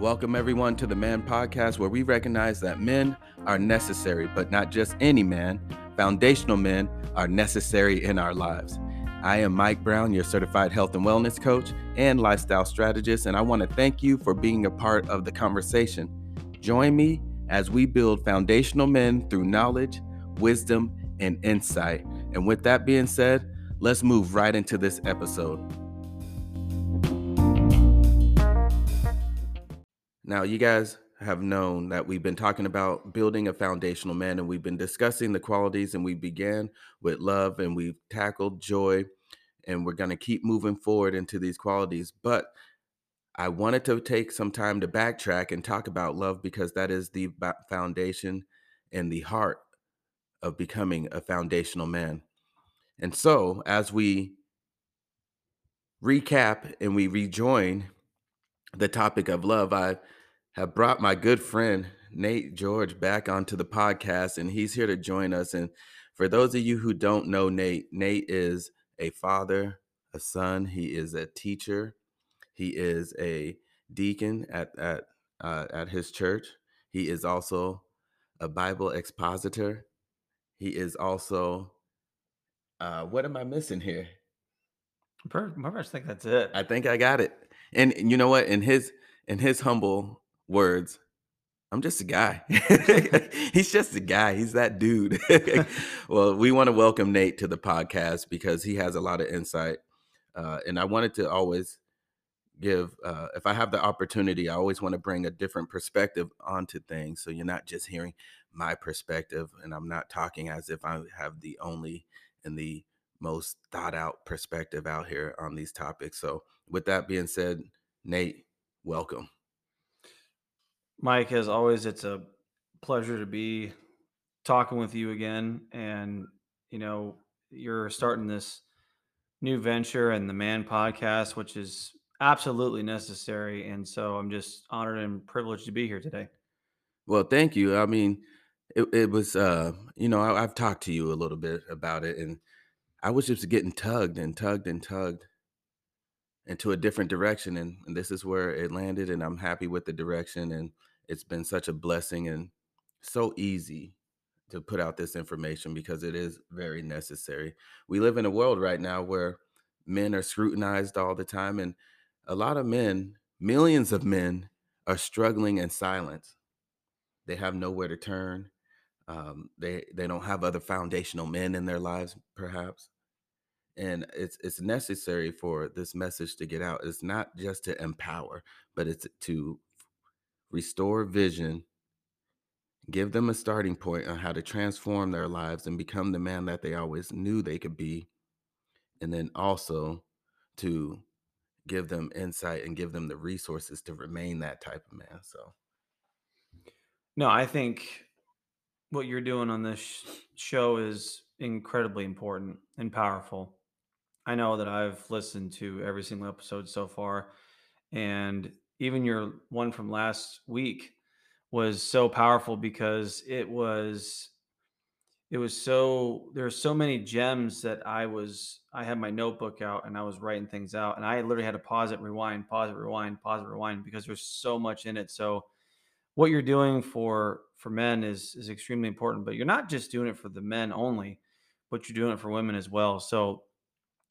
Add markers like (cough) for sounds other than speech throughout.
Welcome, everyone, to the Man Podcast, where we recognize that men are necessary, but not just any man. Foundational men are necessary in our lives. I am Mike Brown, your certified health and wellness coach and lifestyle strategist, and I want to thank you for being a part of the conversation. Join me as we build foundational men through knowledge, wisdom, and insight. And with that being said, let's move right into this episode. Now, you guys have known that we've been talking about building a foundational man and we've been discussing the qualities and we began with love and we've tackled joy and we're going to keep moving forward into these qualities. But I wanted to take some time to backtrack and talk about love because that is the foundation and the heart of becoming a foundational man. And so, as we recap and we rejoin the topic of love, I have brought my good friend Nate George back onto the podcast, and he's here to join us. And for those of you who don't know Nate, Nate is a father, a son, he is a teacher, he is a deacon at at uh, at his church. He is also a Bible expositor. He is also uh, what am I missing here? I think that's it. I think I got it. And you know what? In his in his humble words, I'm just a guy. (laughs) He's just a guy. He's that dude. (laughs) well, we want to welcome Nate to the podcast because he has a lot of insight. Uh, and I wanted to always give, uh, if I have the opportunity, I always want to bring a different perspective onto things. So you're not just hearing my perspective, and I'm not talking as if I have the only and the most thought out perspective out here on these topics. So, with that being said, Nate, welcome. Mike, as always, it's a pleasure to be talking with you again. And, you know, you're starting this new venture and the Man podcast, which is absolutely necessary. And so I'm just honored and privileged to be here today. Well, thank you. I mean, it, it was, uh, you know, I, I've talked to you a little bit about it, and I was just getting tugged and tugged and tugged into a different direction. And, and this is where it landed, and I'm happy with the direction. And, it's been such a blessing and so easy to put out this information because it is very necessary. We live in a world right now where men are scrutinized all the time, and a lot of men, millions of men, are struggling in silence. They have nowhere to turn. Um, they they don't have other foundational men in their lives, perhaps. And it's it's necessary for this message to get out. It's not just to empower, but it's to restore vision, give them a starting point on how to transform their lives and become the man that they always knew they could be. And then also to give them insight and give them the resources to remain that type of man. So, no, I think what you're doing on this show is incredibly important and powerful. I know that I've listened to every single episode so far, and even your one from last week was so powerful because it was it was so there's so many gems that I was I had my notebook out and I was writing things out and I literally had to pause it, rewind, pause it, rewind, pause it, rewind because there's so much in it. So what you're doing for for men is is extremely important, but you're not just doing it for the men only, but you're doing it for women as well. So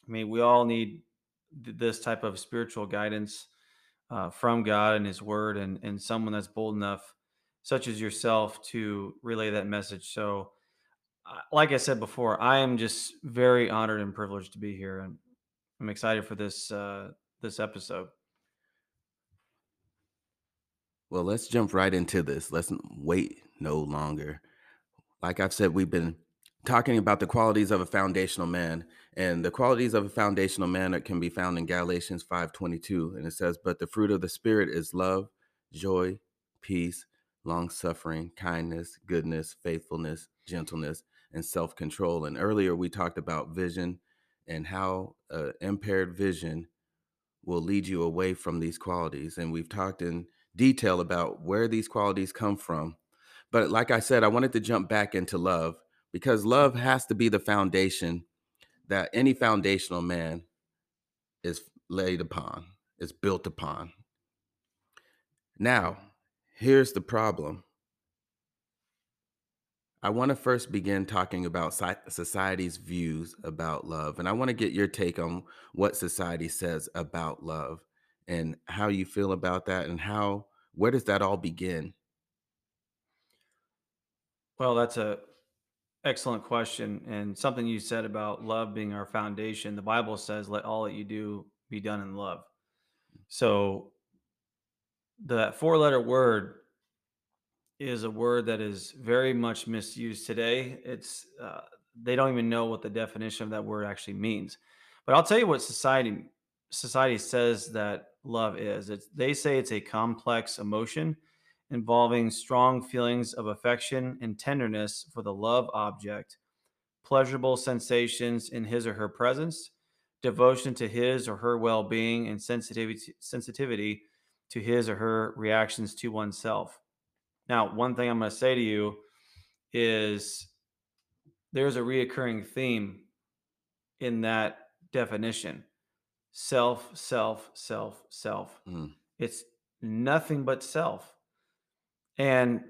I mean, we all need this type of spiritual guidance uh, from God and His Word, and and someone that's bold enough, such as yourself, to relay that message. So, like I said before, I am just very honored and privileged to be here, and I'm excited for this uh, this episode. Well, let's jump right into this. Let's wait no longer. Like I've said, we've been talking about the qualities of a foundational man and the qualities of a foundational man that can be found in galatians 5.22 and it says but the fruit of the spirit is love joy peace long suffering kindness goodness faithfulness gentleness and self-control. And earlier we talked about vision and how uh, impaired vision will lead you away from these qualities and we've talked in detail about where these qualities come from. But like i said i wanted to jump back into love because love has to be the foundation that any foundational man is laid upon, is built upon. Now, here's the problem. I want to first begin talking about society's views about love. And I want to get your take on what society says about love and how you feel about that and how, where does that all begin? Well, that's a excellent question and something you said about love being our foundation. The Bible says, "Let all that you do be done in love." So, the four-letter word is a word that is very much misused today. It's uh, they don't even know what the definition of that word actually means. But I'll tell you what society society says that love is. It's they say it's a complex emotion involving strong feelings of affection and tenderness for the love object, pleasurable sensations in his or her presence, devotion to his or her well-being and sensitivity sensitivity to his or her reactions to oneself. Now, one thing I'm going to say to you is there's a reoccurring theme in that definition self, self, self, self. Mm, It's nothing but self. And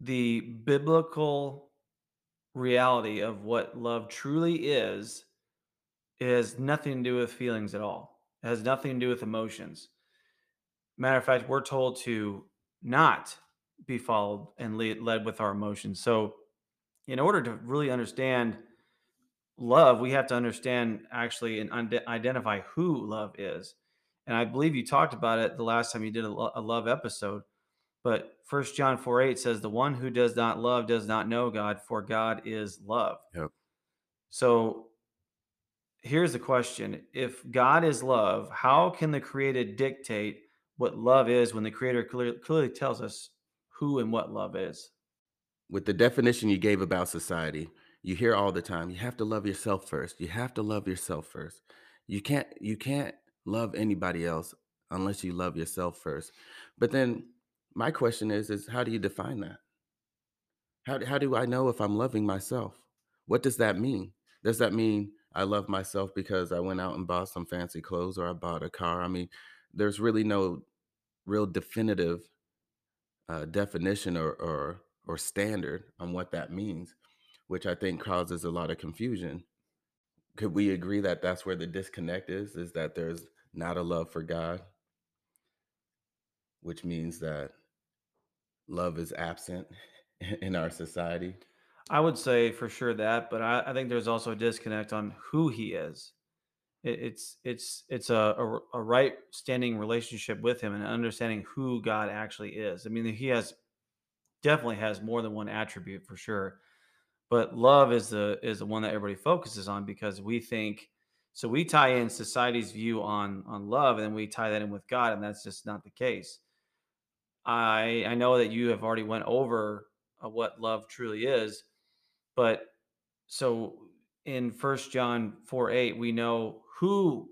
the biblical reality of what love truly is, is nothing to do with feelings at all. It has nothing to do with emotions. Matter of fact, we're told to not be followed and lead, led with our emotions. So, in order to really understand love, we have to understand actually and unde- identify who love is. And I believe you talked about it the last time you did a, lo- a love episode. But First John 4 8 says, The one who does not love does not know God, for God is love. yep. So here's the question If God is love, how can the created dictate what love is when the creator clear, clearly tells us who and what love is? With the definition you gave about society, you hear all the time, you have to love yourself first. You have to love yourself first. You can't, you can't love anybody else unless you love yourself first. But then my question is, is how do you define that? How, how do I know if I'm loving myself? What does that mean? Does that mean I love myself because I went out and bought some fancy clothes or I bought a car? I mean, there's really no real definitive uh, definition or, or or standard on what that means, which I think causes a lot of confusion. Could we agree that that's where the disconnect is? Is that there's not a love for God, which means that love is absent (laughs) in our society? I would say for sure that, but I, I think there's also a disconnect on who he is. It, it's it's it's a, a a right standing relationship with him and understanding who God actually is. I mean, he has definitely has more than one attribute for sure, but love is the is the one that everybody focuses on because we think so. We tie in society's view on on love, and then we tie that in with God, and that's just not the case. I I know that you have already went over uh, what love truly is, but so in First John 4 8, we know who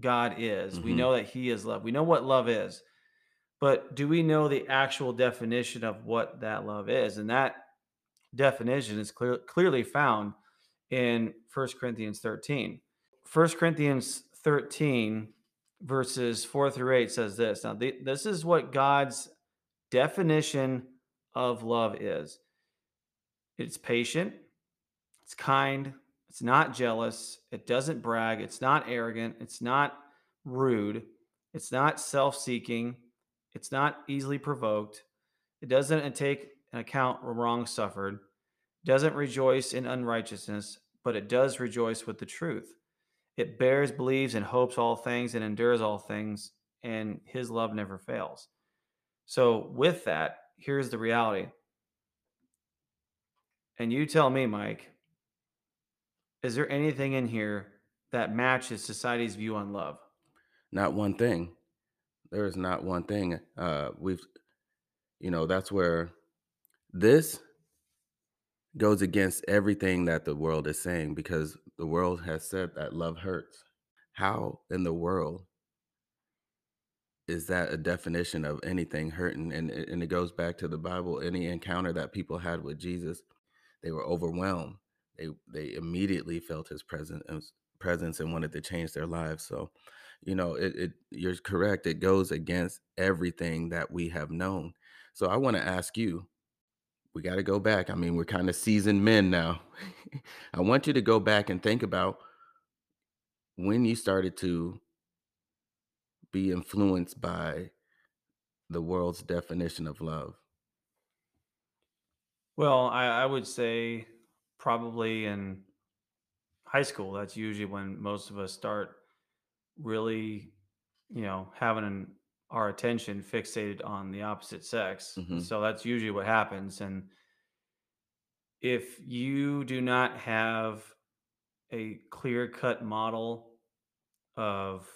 God is. We hmm know that He is love. We know what love is. But do we know the actual definition of what that love is? And that definition is clear, clearly found in First Corinthians 13. First Corinthians 13, verses 4 through 8 says this. Now, the, this is what God's definition of love is it's patient, it's kind. It's not jealous. It doesn't brag. It's not arrogant. It's not rude. It's not self seeking. It's not easily provoked. It doesn't take an account of wrong suffered. Doesn't rejoice in unrighteousness, but it does rejoice with the truth. It bears, believes, and hopes all things and endures all things, and his love never fails. So, with that, here's the reality. And you tell me, Mike, is there anything in here that matches society's view on love? Not one thing. There is not one thing. Uh, we've, you know, that's where this goes against everything that the world is saying because the world has said that love hurts. How in the world is that a definition of anything hurting? And and it goes back to the Bible. Any encounter that people had with Jesus, they were overwhelmed. They they immediately felt his presence uh, presence and wanted to change their lives. So, You know, it, it you're correct. It goes against everything that we have known. So I want to ask you, we got to go back. I mean, we're kind of seasoned men now. (laughs) I want you to go back and think about when you started to be influenced by the world's definition of love. Well, I, I would say probably in high school. That's usually when most of us start really, you know, having an, our attention fixated on the opposite sex. And hmm so that's usually what happens. And if you do not have a clear cut model of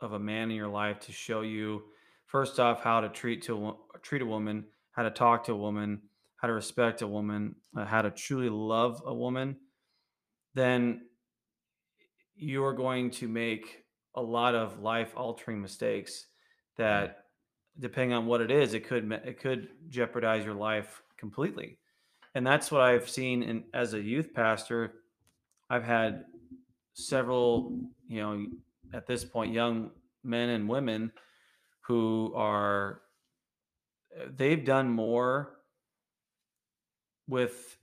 of a man in your life to show you first off how to treat to a treat a woman, how to talk to a woman, how to respect a woman, uh, how to truly love a woman, then you're going to make a lot of life altering mistakes. That depending on what it is it could it could jeopardize your life completely. And that's what i've seen in as a youth pastor. I've had several you know at this point young men and women who are uh, they've done more with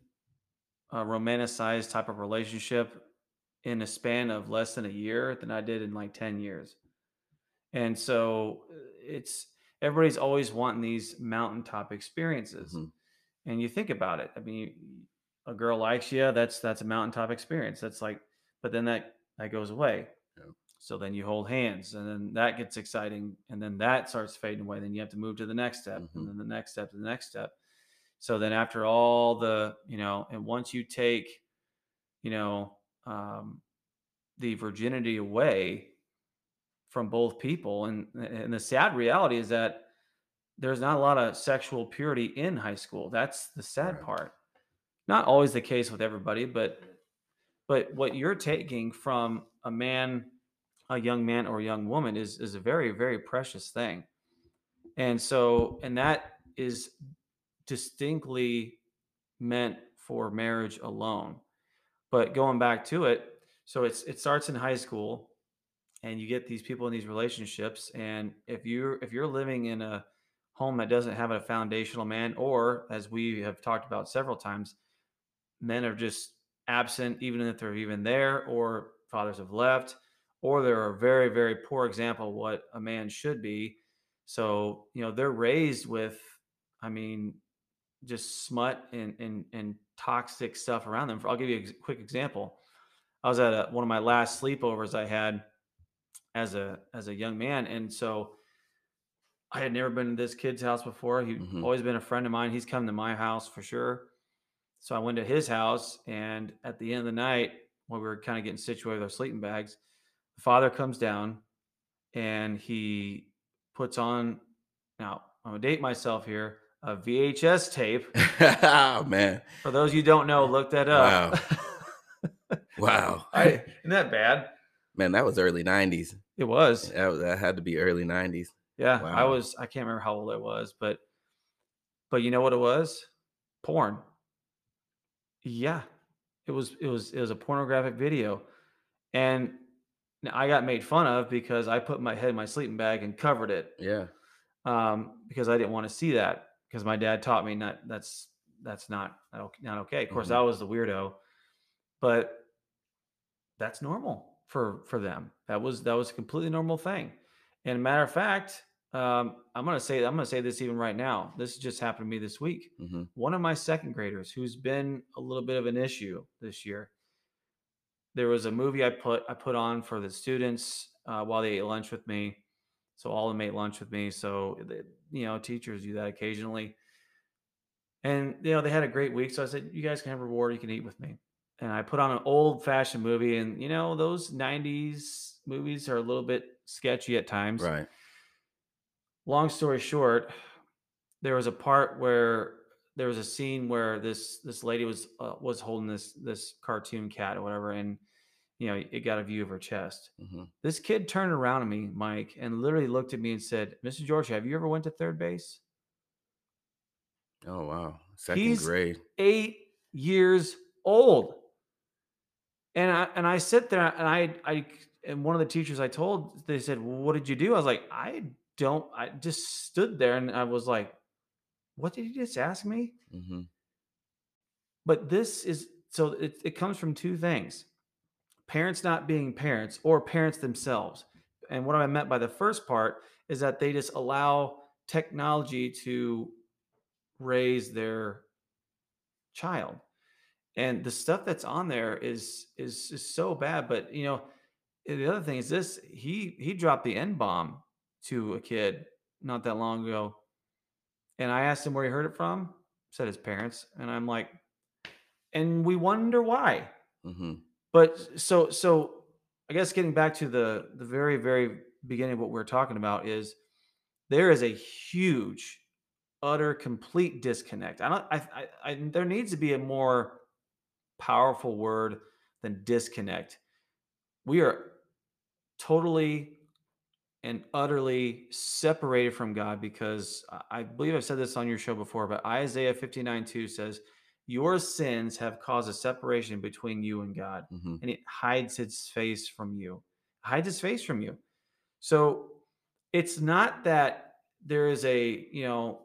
a romanticized type of relationship in a span of less than a year than I did in like 10 years. And so uh, it's everybody's always wanting these mountaintop experiences. hmm And you think about it. I mean, a girl likes you, that's that's a mountaintop experience. That's like but then that that goes away. Yeah. So then you hold hands and then that gets exciting and then that starts fading away. Then you have to move to the next step and hmm then the next step to the next step. So then after all the, you know, and once you take, you know, um, the virginity away from both people, and and the sad reality is that there's not a lot of sexual purity in high school. That's the sad Right. part. Not always the case with everybody, but but what you're taking from a man, a young man or a young woman is is a very very precious thing. And so and that is distinctly meant for marriage alone. But going back to it, so it's it starts in high school and you get these people in these relationships and if you're if you're living in a home that doesn't have a foundational man or as we have talked about several times men are just absent even if they're even there or fathers have left or they're a very very poor example of what a man should be. So you know they're raised with i mean just smut and and, and toxic stuff around them. I'll give you a quick example. I was at a, one of my last sleepovers i had as a as a young man and so i had never been to this kid's house before. He hmm always been a friend of mine. He's come to my house for sure. So i went to his house and at the end of the night when we were kind of getting situated with our sleeping bags the father comes down and he puts on now i'm gonna date myself here a vhs tape. (laughs) Oh man. for those you don't know look that up. Wow. (laughs) Wow. I, (laughs) isn't that bad man, that was early 90s. it was That, was- that had to be early 90s. Yeah, I was I can't remember how old I was, but but you know what it was? Porn. Yeah. It was it was it was a pornographic video. And I got made fun of because I put my head in my sleeping bag and covered it. Yeah. Um, because I didn't want to see that because my dad taught me not that's that's not not ok- Of course, hmm I was the weirdo, but that's normal for for them. That was that was a completely normal thing. And matter of fact, um, I'm gonna say I'm gonna say this even right now. This just happened to me this week. hmm One of my second graders, who's been a little bit of an issue this year, there was a movie I put I put on for the students uh, while they ate lunch with me. So all of them ate lunch with me. So you know, teachers do that occasionally. And you know, they had a great week. So I said, "You guys can have a reward. You can eat with me." And I put on an old-fashioned movie, and you know, those '90s movies are a little bit sketchy at times. Right. Long story short, there was a part where there was a scene where this this lady was uh, was holding this this cartoon cat or whatever, and you know, it got a view of her chest. hmm This kid turned around to me, Mike, and literally looked at me and said, "Mr. George, have you ever went to third base?" Oh, wow. Second He's grade. eight years old. And I and I sit there and I I and one of the teachers I told, they said, "Well, what did you do?" I was like, "I don't." I just stood there and I was like, "What did you just ask me?" Mhm. But this is so it, it comes from two things: parents not being parents or parents themselves. And what I meant by the first part is that they just allow technology to raise their child and the stuff that's on there is is is so bad but you know the other thing is this he he dropped the n bomb to a kid not that long ago and i asked him where he heard it from said his parents and i'm like and we wonder why Mhm. but so so i guess getting back to the the very very beginning of what we're talking about is there is a huge utter complete disconnect i don't i i, I there needs to be a more powerful word than disconnect. We are totally and utterly separated from God because I believe I've said this on your show before, but Isaiah 59 2 says, Your sins have caused a separation between you and God, Mhm. and it hides its face from you. Hides its face from you. So it's not that there is a, you know,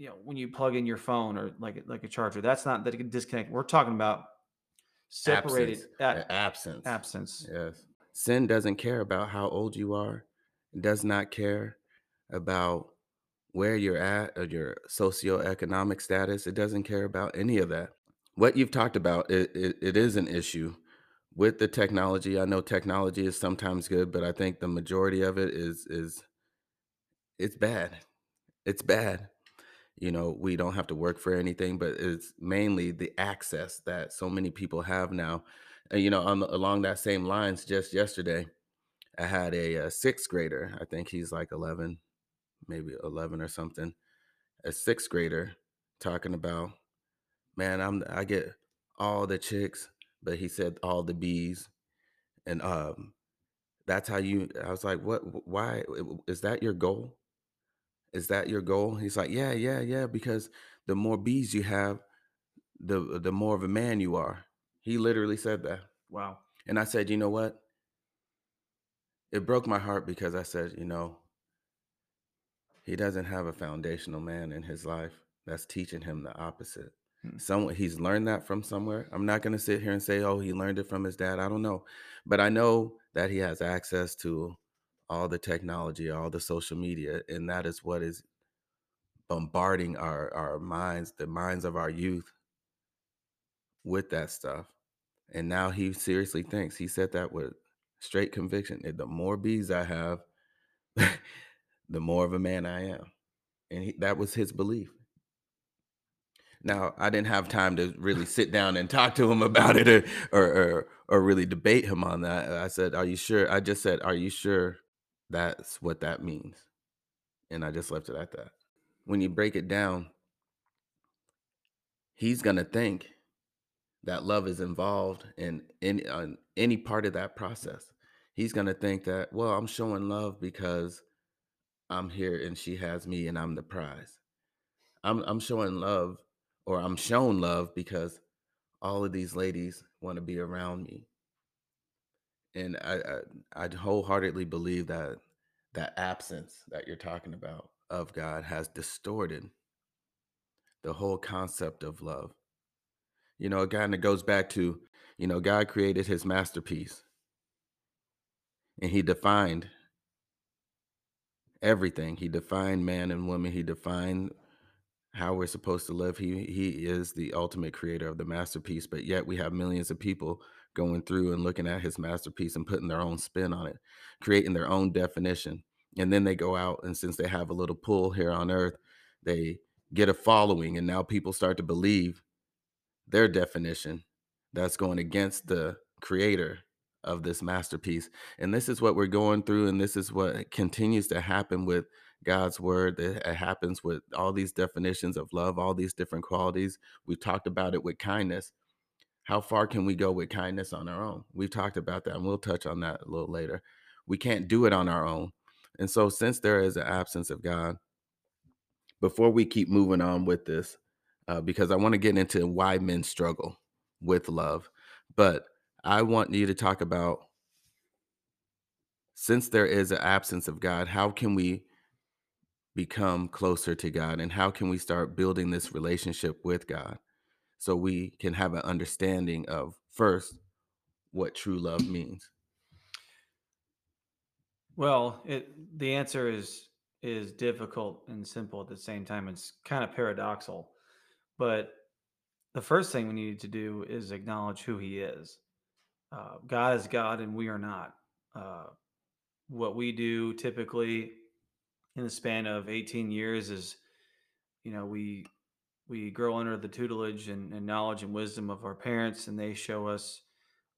you know, when you plug in your phone or like like a charger, that's not that it can disconnect. We're talking about separated Absence. at absence. absence. Yes. Sin doesn't care about how old you are. It does not care about where you're at or your socioeconomic status. It doesn't care about any of that. What you've talked about, it, it, it is an issue with the technology. I know technology is sometimes good, but I think the majority of it is is it's bad. It's bad. You know, we don't have to work for anything, but it's mainly the access that so many people have now. And you know, on the, along that same lines, just yesterday, I had a, uh sixth grader. I think he's like 11, maybe 11 or something. A sixth grader talking about, man, I'm I get all the chicks, but he said all the bees, and um, that's how you. I was like, what? Why is that your goal? Is that your goal? He's like, yeah, yeah, yeah, because the more bees you have, the the more of a man you are. He literally said that. Wow. And I said, you know what? It broke my heart because I said, you know, he doesn't have a foundational man in his life that's teaching him the opposite. Hmm. Someone he's learned that from somewhere. I'm not going to sit here and say, oh, he learned it from his dad. I don't know. But I know that he has access to all the technology, all the social media, and that is what is bombarding our our minds, the minds of our youth with that stuff. And now he seriously thinks he said that with straight conviction. The more bees I have, (laughs) the more of a man I am. And he, that was his belief. Now, I didn't have time to really sit down and talk to him (laughs) about it or, or, or, or really debate him on that. I said, Are you sure? I just said, Are you sure that's what that means? And I just left it at that. When you break it down, he's going to think that love is involved in any on any part of that process. He's gonna think that, well, I'm showing love because I'm here and she has me and I'm the prize. I'm I'm showing love or I'm shown love because all of these ladies want to be around me. And I, I I wholeheartedly believe that that absence that you're talking about of God has distorted the whole concept of love. You know, it goes back to, you know, God created his masterpiece and he defined everything. He defined man and woman. He defined how we're supposed to live. He he is the ultimate creator of the masterpiece, but yet we have millions of people going through and looking at his masterpiece and putting their own spin on it, creating their own definition. And then they go out and since they have a little pull here on earth, they get a following and now people start to believe their definition that's going against the creator of this masterpiece. And this is what we're going through, and this is what continues to happen with God's word. It it happens with all these definitions of love, all these different qualities. We've talked about it with kindness. How far can we go with kindness on our own? We've talked about that, and we'll touch on that a little later. We can't do it on our own. And so, since there is an absence of God, before we keep moving on with this, uh, because I want to get into why men struggle with love, but I want you to talk about since there is an absence of God, how can we become closer to God and how can we start building this relationship with God so we can have an understanding of first what true love means? Well, it the answer is is difficult and simple at the same time. It's kind of paradoxical. But the first thing we need to do is acknowledge who he is. Uh, God is God and we are not. Uh, what we do typically in the span of 18 years is, you know, we we grow under the tutelage and, and knowledge and wisdom of our parents, and they show us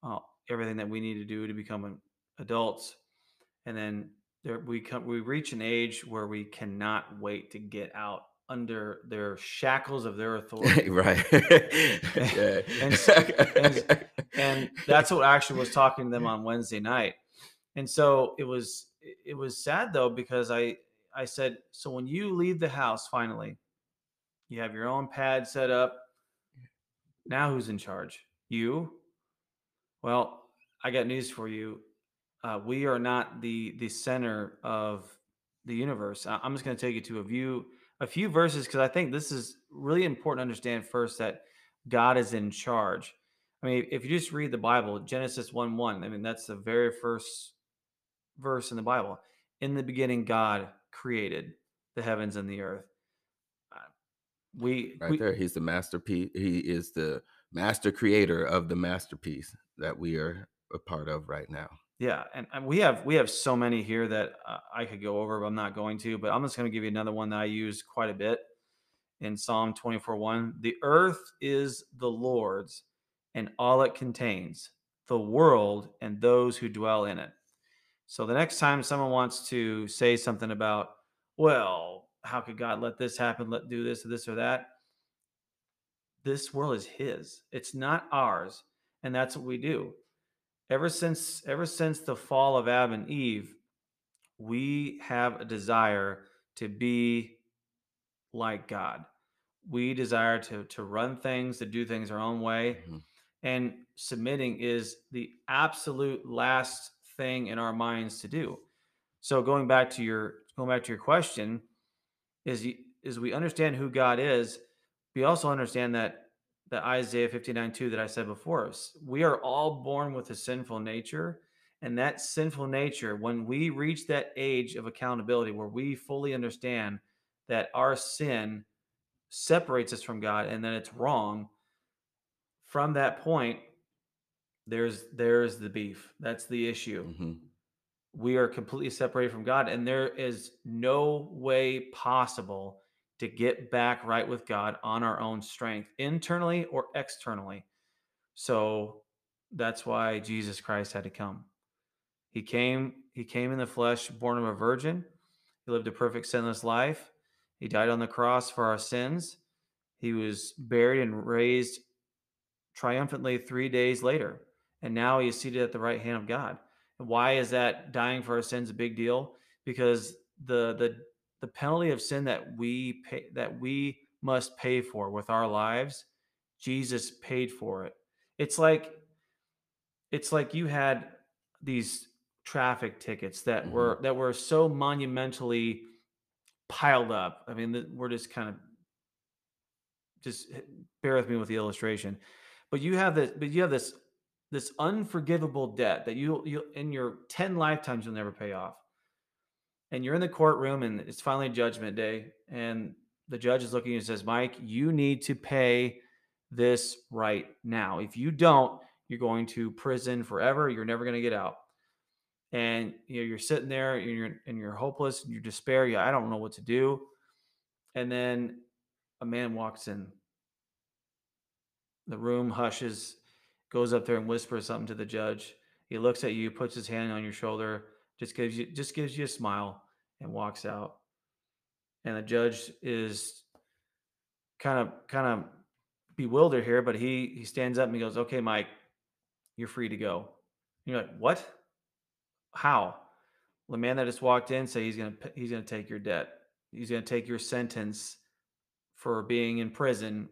uh, everything that we need to do to become adults. And then there, we come we reach an age where we cannot wait to get out under their shackles of their (laughs) authority. (laughs) Right. (laughs) and, and and that's what I actually was talking to them on wednesday night. And so it was it was sad though because i i said so when you leave the house finally you have your own pad set up now who's in charge you well i got news for you uh, we are not the the center of the universe. I, am just going to take you to a view a few verses because I think this is really important to understand first that God is in charge. I mean, if you just read the Bible, Genesis 1 1, I mean, that's the very first verse in the Bible. In the beginning, God created the heavens and the earth. We right we, there, he's the masterpiece. He is the master creator of the masterpiece that we are a part of right now. Yeah, and, and we have we have so many here that uh, I could go over, but I'm not going to. But I'm just going to give you another one that I use quite a bit in Psalm 24 1. The earth is the Lord's and all it contains, the world and those who dwell in it. So the next time someone wants to say something about, well, how could God let this happen, let do this or this or that? This world is his. It's not ours. And that's what we do ever since ever since the fall of Adam and Eve, we have a desire to be like God. We desire to to run things, to do things our own way. Mm-hmm. And submitting is the absolute last thing in our minds to do. So going back to your going back to your question is is we understand who God is, we also understand that the Isaiah 59 2 that I said before. us. We are all born with a sinful nature. And that sinful nature, when we reach that age of accountability where we fully understand that our sin separates us from God and that it's wrong, from that point, there's there's the beef. That's the issue. Mm-hmm. We are completely separated from God, and there is no way possible to get back right with God on our own strength, internally or externally. So that's why Jesus Christ had to come. He came, he came in the flesh, born of a virgin. He lived a perfect sinless life. He died on the cross for our sins. He was buried and raised triumphantly 3 days later. And now he is seated at the right hand of God. Why is that dying for our sins a big deal? Because the the the penalty of sin that we pay that we must pay for with our lives jesus paid for it it's like it's like you had these traffic tickets that mm-hmm. were that were so monumentally piled up i mean we're just kind of just bear with me with the illustration but you have this but you have this this unforgivable debt that you you in your 10 lifetimes you'll never pay off. And you're in the courtroom and it's finally judgment day and the judge is looking and says mike you need to pay this right now. If you don't you're going to prison forever. You're never going to get out. And you know you're sitting there and you're and you're hopeless and you're despair yeah i don't know what to do. And then a man walks in. The room hushes goes up there and whispers something to the judge he looks at you puts his hand on your shoulder just gives you just gives you a smile and walks out. And the judge is kind of kind of bewildered here, but he he stands up and he goes, "Okay, Mike, you're free to go." And you're like, "What? How?" The man that just walked in say he's gonna he's gonna take your debt. He's gonna take your sentence for being in prison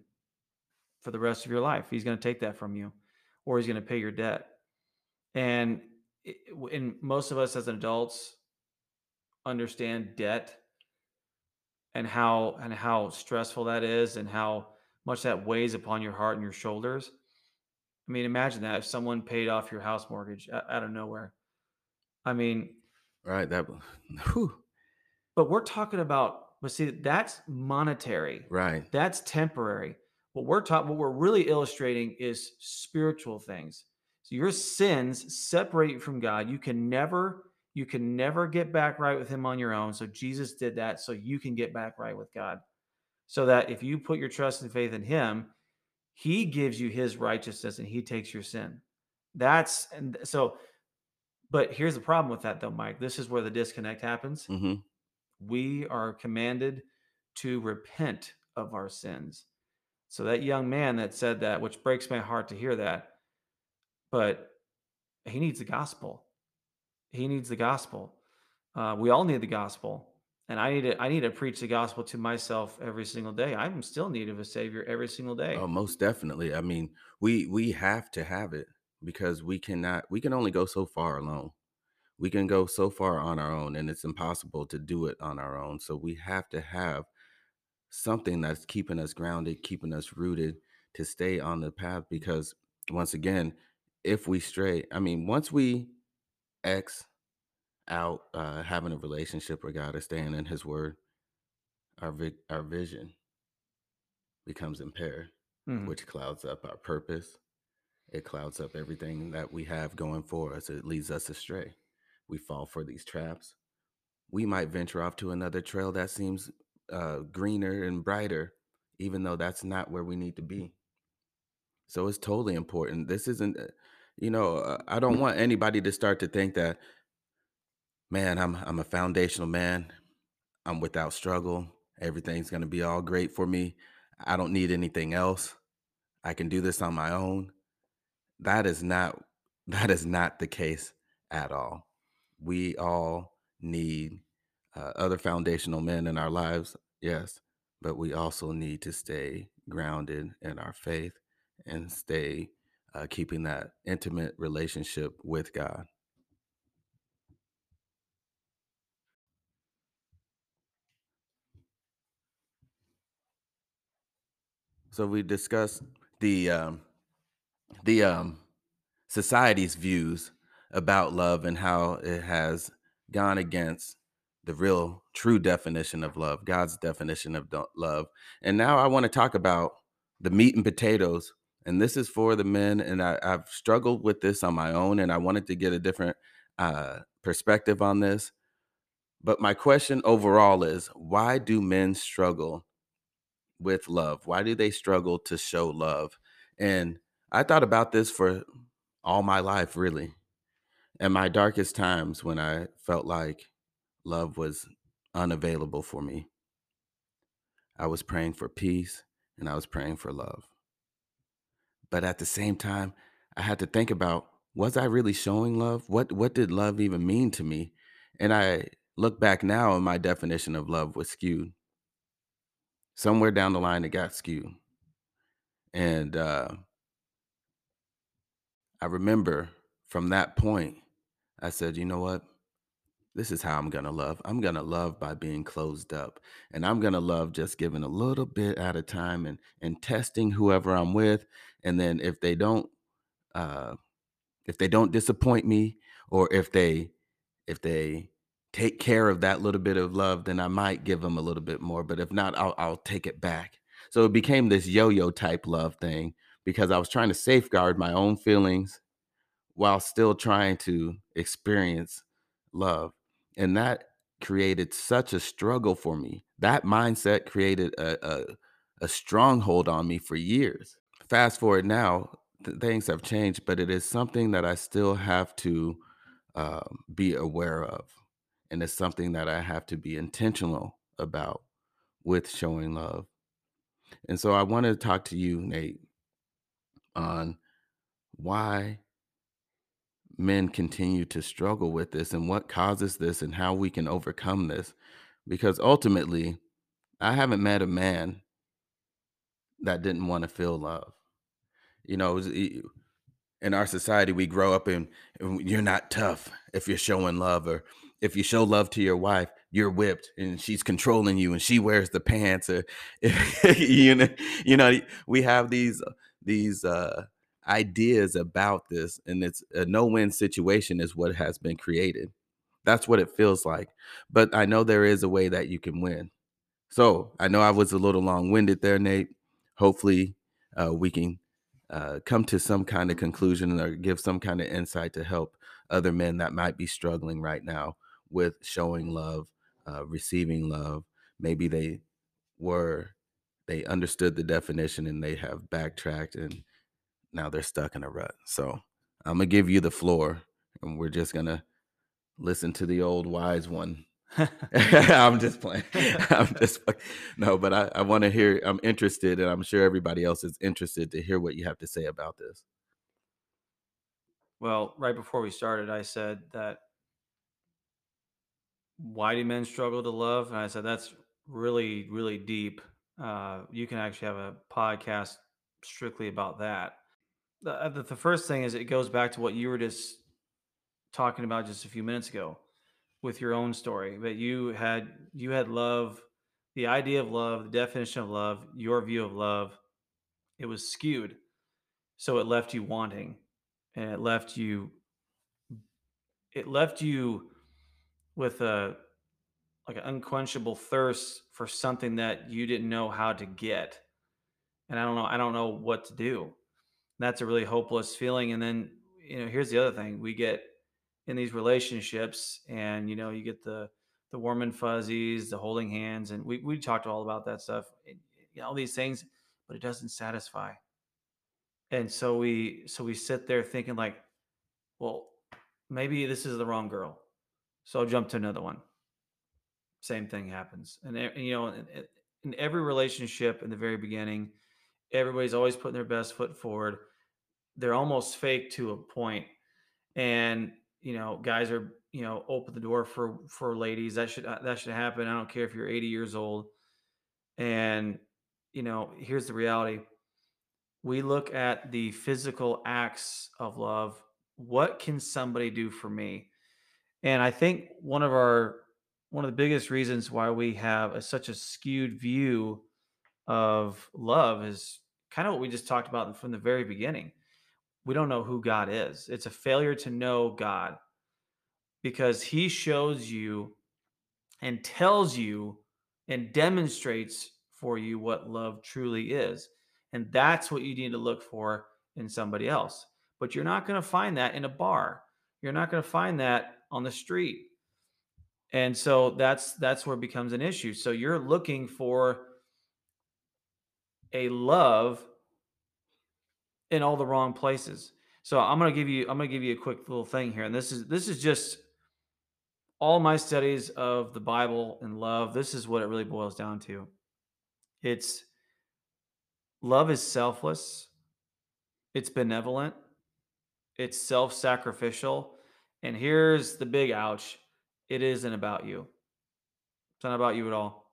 for the rest of your life. He's gonna take that from you, or he's gonna pay your debt. And and most of us as adults understand debt and how and how stressful that is and how much that weighs upon your heart and your shoulders. I mean, imagine that if someone paid off your house mortgage out of nowhere. I mean, Right. That. (sighs) Whew, but we're talking about, but see, that's monetary. right. That's temporary. What we're taught, what we're really illustrating is spiritual things. So your sins separate you from God. You can never, you can never get back right with Him on your own. So Jesus did that, so you can get back right with God. So that if you put your trust and faith in Him, He gives you His righteousness and He takes your sin. That's and so. But here's the problem with that, though, Mike. This is where the disconnect happens hmm we are commanded to repent of our sins. So that young man that said that, which breaks my heart to hear that, but he needs the gospel. He needs the gospel. Uh, we all need the gospel, and I need to. I need to preach the gospel to myself every single day. I'm still in need of a savior every single day. Oh, most definitely. I mean, we we have to have it because we cannot. We can only go so far alone. We can go so far on our own, and it's impossible to do it on our own. So we have to have something that's keeping us grounded, keeping us rooted to stay on the path. Because once again, if we stray, I mean, once we X out uh, having a relationship with God or staying in His Word, our vi- our vision becomes impaired, Mhm. which clouds up our purpose. It clouds up everything that we have going for us. It leads us astray. We fall for these traps. We might venture off to another trail that seems uh, greener and brighter, even though that's not where we need to be. So it's totally important. This isn't, uh, you know, uh, I don't want anybody to start to think that, man, I'm I'm a foundational man. I'm without struggle. Everything's gonna be all great for me. I don't need anything else. I can do this on my own. That is not (laughs) that is not the case at all. We all need uh, other foundational men in our lives, yes, but we also need to stay grounded in our faith and stay uh, keeping that intimate relationship with God. So we discussed the um, the um, society's views about love and how it has gone against the real true definition of love, God's definition of love. And now I want to talk about the meat and potatoes. And this is for the men. And I, I've struggled with this on my own, and I wanted to get a different uh, perspective on this. But my question overall is why do men struggle with love? Why do they struggle to show love? And I thought about this for all my life, really. In my darkest times when I felt like love was unavailable for me, I was praying for peace and I was praying for love. But at the same time, I had to think about was I really showing love? What what did love even mean to me? And I look back now and my definition of love was skewed. Somewhere down the line it got skewed. And uh I remember from that point, I said, you know what? This is how I'm going to love. I'm going to love by being closed up. And I'm going to love just giving a little bit at a time and and testing whoever I'm with. And then if they don't uh if they don't disappoint me or if they if they take care of that little bit of love, then I might give them a little bit more. But if not, I'll I'll take it back. So it became this yo-yo type love thing because I was trying to safeguard my own feelings while still trying to experience love. And that created such a struggle for me. That mindset created a, a, a stronghold on me for years. Fast forward now, th- things have changed, but it is something that I still have to um, be aware of. And it's something that I have to be intentional about with showing love. And so I want to talk to you, Nate, on why men continue to struggle with this and what causes this and how we can overcome this. Because ultimately, I haven't met a man that didn't want to feel love. You know, in our society we grow up and you're not tough if you're showing love or if you show love to your wife you're whipped and she's controlling you and she wears the pants or (laughs) you know you know we have these these uh ideas about this and it's a no-win situation is what has been created. That's what it feels like but i know there is a way that you can win. So i know i was a little long-winded there nate. Hopefully uh, we can uh, come to some kind of conclusion or give some kind of insight to help other men that might be struggling right now with showing love, uh, receiving love. Maybe they were, they understood the definition and they have backtracked and now they're stuck in a rut. So I'm to give you the floor and we're just to listen to the old wise one (laughs) I'm just playing. (laughs) I'm just no, but I, I want to hear. I'm interested, and I'm sure everybody else is interested to hear what you have to say about this. Well, right before we started, I said that why do men struggle to love? And I said that's really, really deep. Uh, you can actually have a podcast strictly about that. The, uh, the, the first thing is it goes back to what you were just talking about just a few minutes ago with your own story, but you had you had love, the idea of love, the definition of love, your view of love, it was skewed. So it left you wanting and it left you it left you with a like an unquenchable thirst for something that you didn't know how to get. And I don't know I don't know what to do. That's a really hopeless feeling and then you know here's the other thing we get in these relationships and you know you get the the warm and fuzzies the holding hands and we, we talked all about that stuff you know, all these things but it doesn't satisfy. And so we so we sit there thinking like well maybe this is the wrong girl so i'll jump to another one. Same thing happens and, and you know in, in every relationship in the very beginning everybody's always putting their best foot forward they're almost fake to a point and you know, guys are you know open the door for for ladies. That should uh, that should happen. I don't care if you're 80 years old. And you know, here's the reality. We look at the physical acts of love. What can somebody do for me? And I think one of our one of the biggest reasons why we have a, such a skewed view of love is kind of what we just talked about from the very beginning we don't know who God is. It's a failure to know God because he shows you and tells you and demonstrates for you what love truly is. And that's what you need to look for in somebody else. But you're not going to find that in a bar. You're not going to find that on the street. And so that's that's where it becomes an issue. So you're looking for a love in all the wrong places. So I'm gonna give you I'm gonna give you a quick little thing here, and this is this is just all my studies of the Bible and love. This is what it really boils down to. It's love is selfless, it's benevolent, it's self-sacrificial, and here's the big ouch: it isn't about you. It's not about you at all.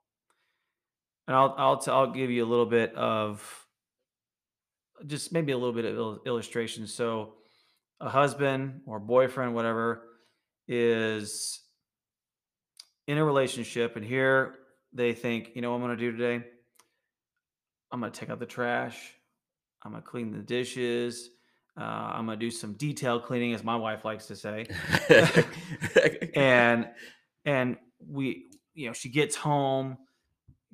And I'll I'll I'll give you a little bit of just maybe a little bit of il- illustration. So, a husband or boyfriend, whatever, is in a relationship, and here they think, you know, what I'm going to do today. I'm going to take out the trash. I'm going to clean the dishes. Uh, I'm going to do some detail cleaning, as my wife likes to say. (laughs) and and we, you know, she gets home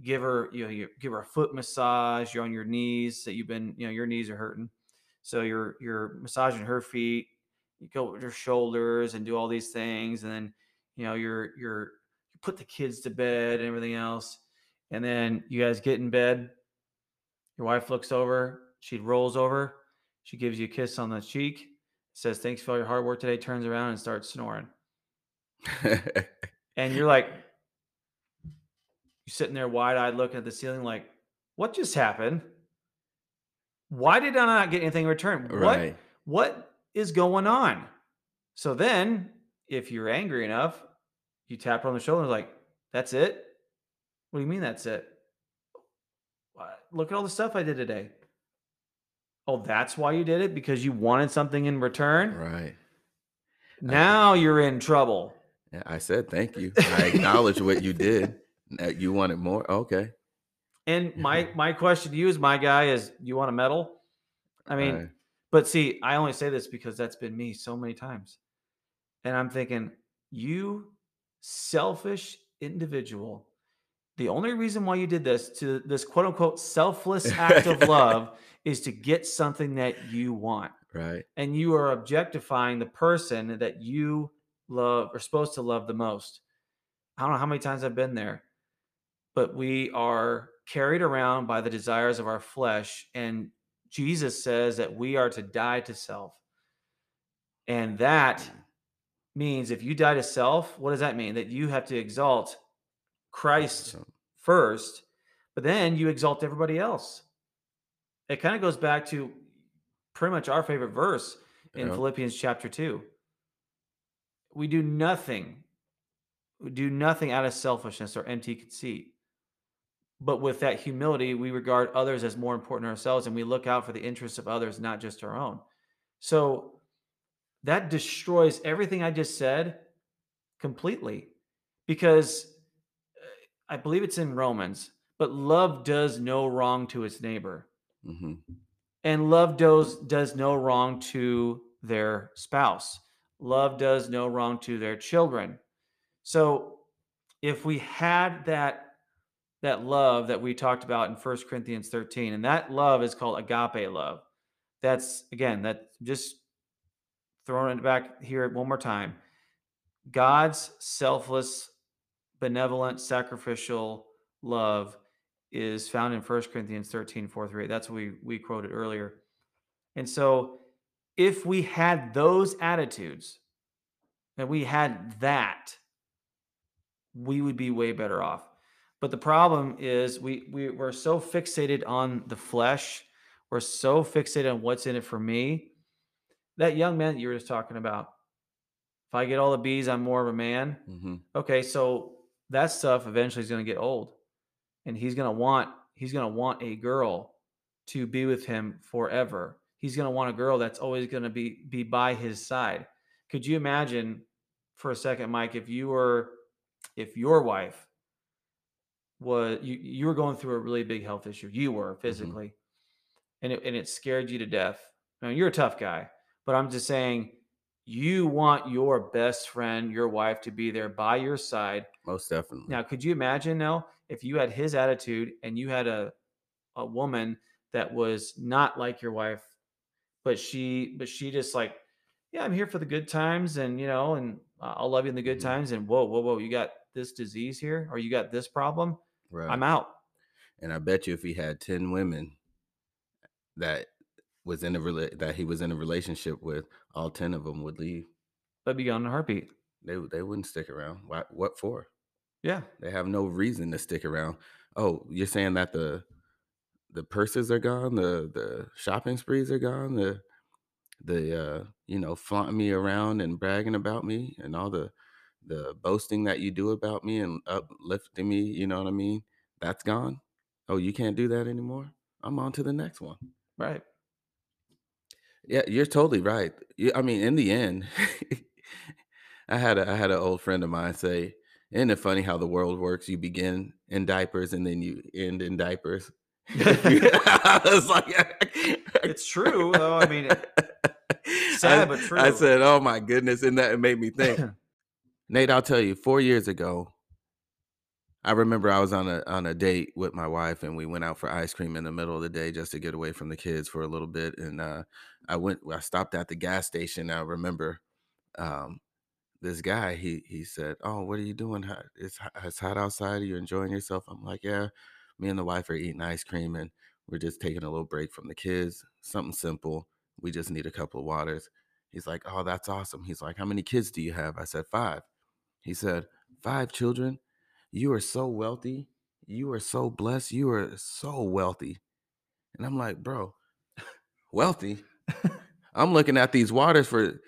give her you know you give her a foot massage you're on your knees that you've been you know your knees are hurting. So you're you're massaging her feet you go with her shoulders and do all these things and then you know you're you're you put the kids to bed and everything else and then you guys get in bed your wife looks over she rolls over she gives you a kiss on the cheek says thanks for all your hard work today turns around and starts snoring. (laughs) And you're like you're sitting there wide eyed looking at the ceiling, like, what just happened? Why did I not get anything in return? Right. What, what is going on? So then, if you're angry enough, you tap her on the shoulder, like, that's it? What do you mean that's it? Look at all the stuff I did today. Oh, that's why you did it? Because you wanted something in return? Right. Now you're in trouble. I said thank you. I acknowledge what you did. Uh, You wanted more? Okay. And my my question to you is my guy is you want a medal? I mean, Right. but see, I only say this because that's been me so many times. And I'm thinking, you selfish individual. The only reason why you did this to this quote unquote selfless act of love (laughs) is to get something that you want. Right. And you are objectifying the person that you love or supposed to love the most. I don't know how many times I've been there, but we are carried around by the desires of our flesh. And Jesus says that we are to die to self. And that mm. means if you die to self, what does that mean? That you have to exalt Christ first, but then you exalt everybody else. It kind of goes back to pretty much our favorite verse in yeah. Philippians chapter 2. We do nothing, we do nothing out of selfishness or empty conceit. But with that humility, we regard others as more important than ourselves and we look out for the interests of others, not just our own. So that destroys everything I just said completely because uh, I believe it's in Romans, but love does no wrong to its neighbor. Hmm and love does does no wrong to their spouse. Love does no wrong to their children. So if we had that that love that we talked about in First corinthians 13 and that love is called agape love. That's again that just throwing it back here one more time. God's selfless benevolent sacrificial love is found in First corinthians 13 4 through 8 that's what we we quoted earlier. And so if we had those attitudes and we had that, we would be way better off. But the problem is we, we we're so fixated on the flesh, we're so fixated on what's in it for me. That young man that you were just talking about, if I get all the B's, I'm more of a man. hmm Okay, so that stuff eventually is going to get old, and he's going to want he's going to want a girl to be with him forever. He's going to want a girl that's always going to be be by his side. Could you imagine for a second, Mike, if you were if your wife was you you were going through a really big health issue, you were physically, and it and it scared you to death. Now you're a tough guy, but I'm just saying you want your best friend, your wife, to be there by your side. Most definitely. Now, could you imagine now if you had his attitude and you had a a woman that was not like your wife, but she but she just like, yeah, I'm here for the good times, and you know, and I'll love you in the good Mhm. times. And whoa, whoa, whoa, you got this disease here, or you got this problem. Right. I'm out. and I bet you if he had 10 women that was in a rela- that he was in a relationship with, all 10 of them would leave. I'd be gone in a heartbeat. They they wouldn't stick around. Why, what for? Yeah, They have no reason to stick around. Oh, you're saying that the the purses are gone, the the shopping sprees are gone, the the uh, you know flaunting me around and bragging about me, and all the the boasting that you do about me and uplifting me. You know what I mean? That's gone. Oh, you can't do that anymore. I'm on to the next one. right. Yeah, you're totally right. I mean, in the end, (laughs) I had a I had an old friend of mine say, "Isn't it funny how the world works? You begin in diapers and then you end in diapers." (laughs) I was (laughs) like, It's true, though. I mean, I, sad but I said, "Oh my goodness!" And that it made me think. Nate, I'll tell you, four years ago, I remember I was on a on a date with my wife, and we went out for ice cream in the middle of the day just to get away from the kids for a little bit. And uh, I went, I stopped at the gas station. I remember um, this guy. He he said, "Oh, what are you doing? It's it's hot outside. Are you enjoying yourself?" I'm like, "Yeah." Me and the wife are eating ice cream, and we're just taking a little break from the kids. Something simple. We just need a couple of waters. He's like, "Oh, that's awesome." He's like, "How many kids do you have?" I said, five. He said, Five children? You are so wealthy. You are so blessed. You are so wealthy. And I'm like, Bro, (laughs) wealthy? (laughs) I'm looking at these waters for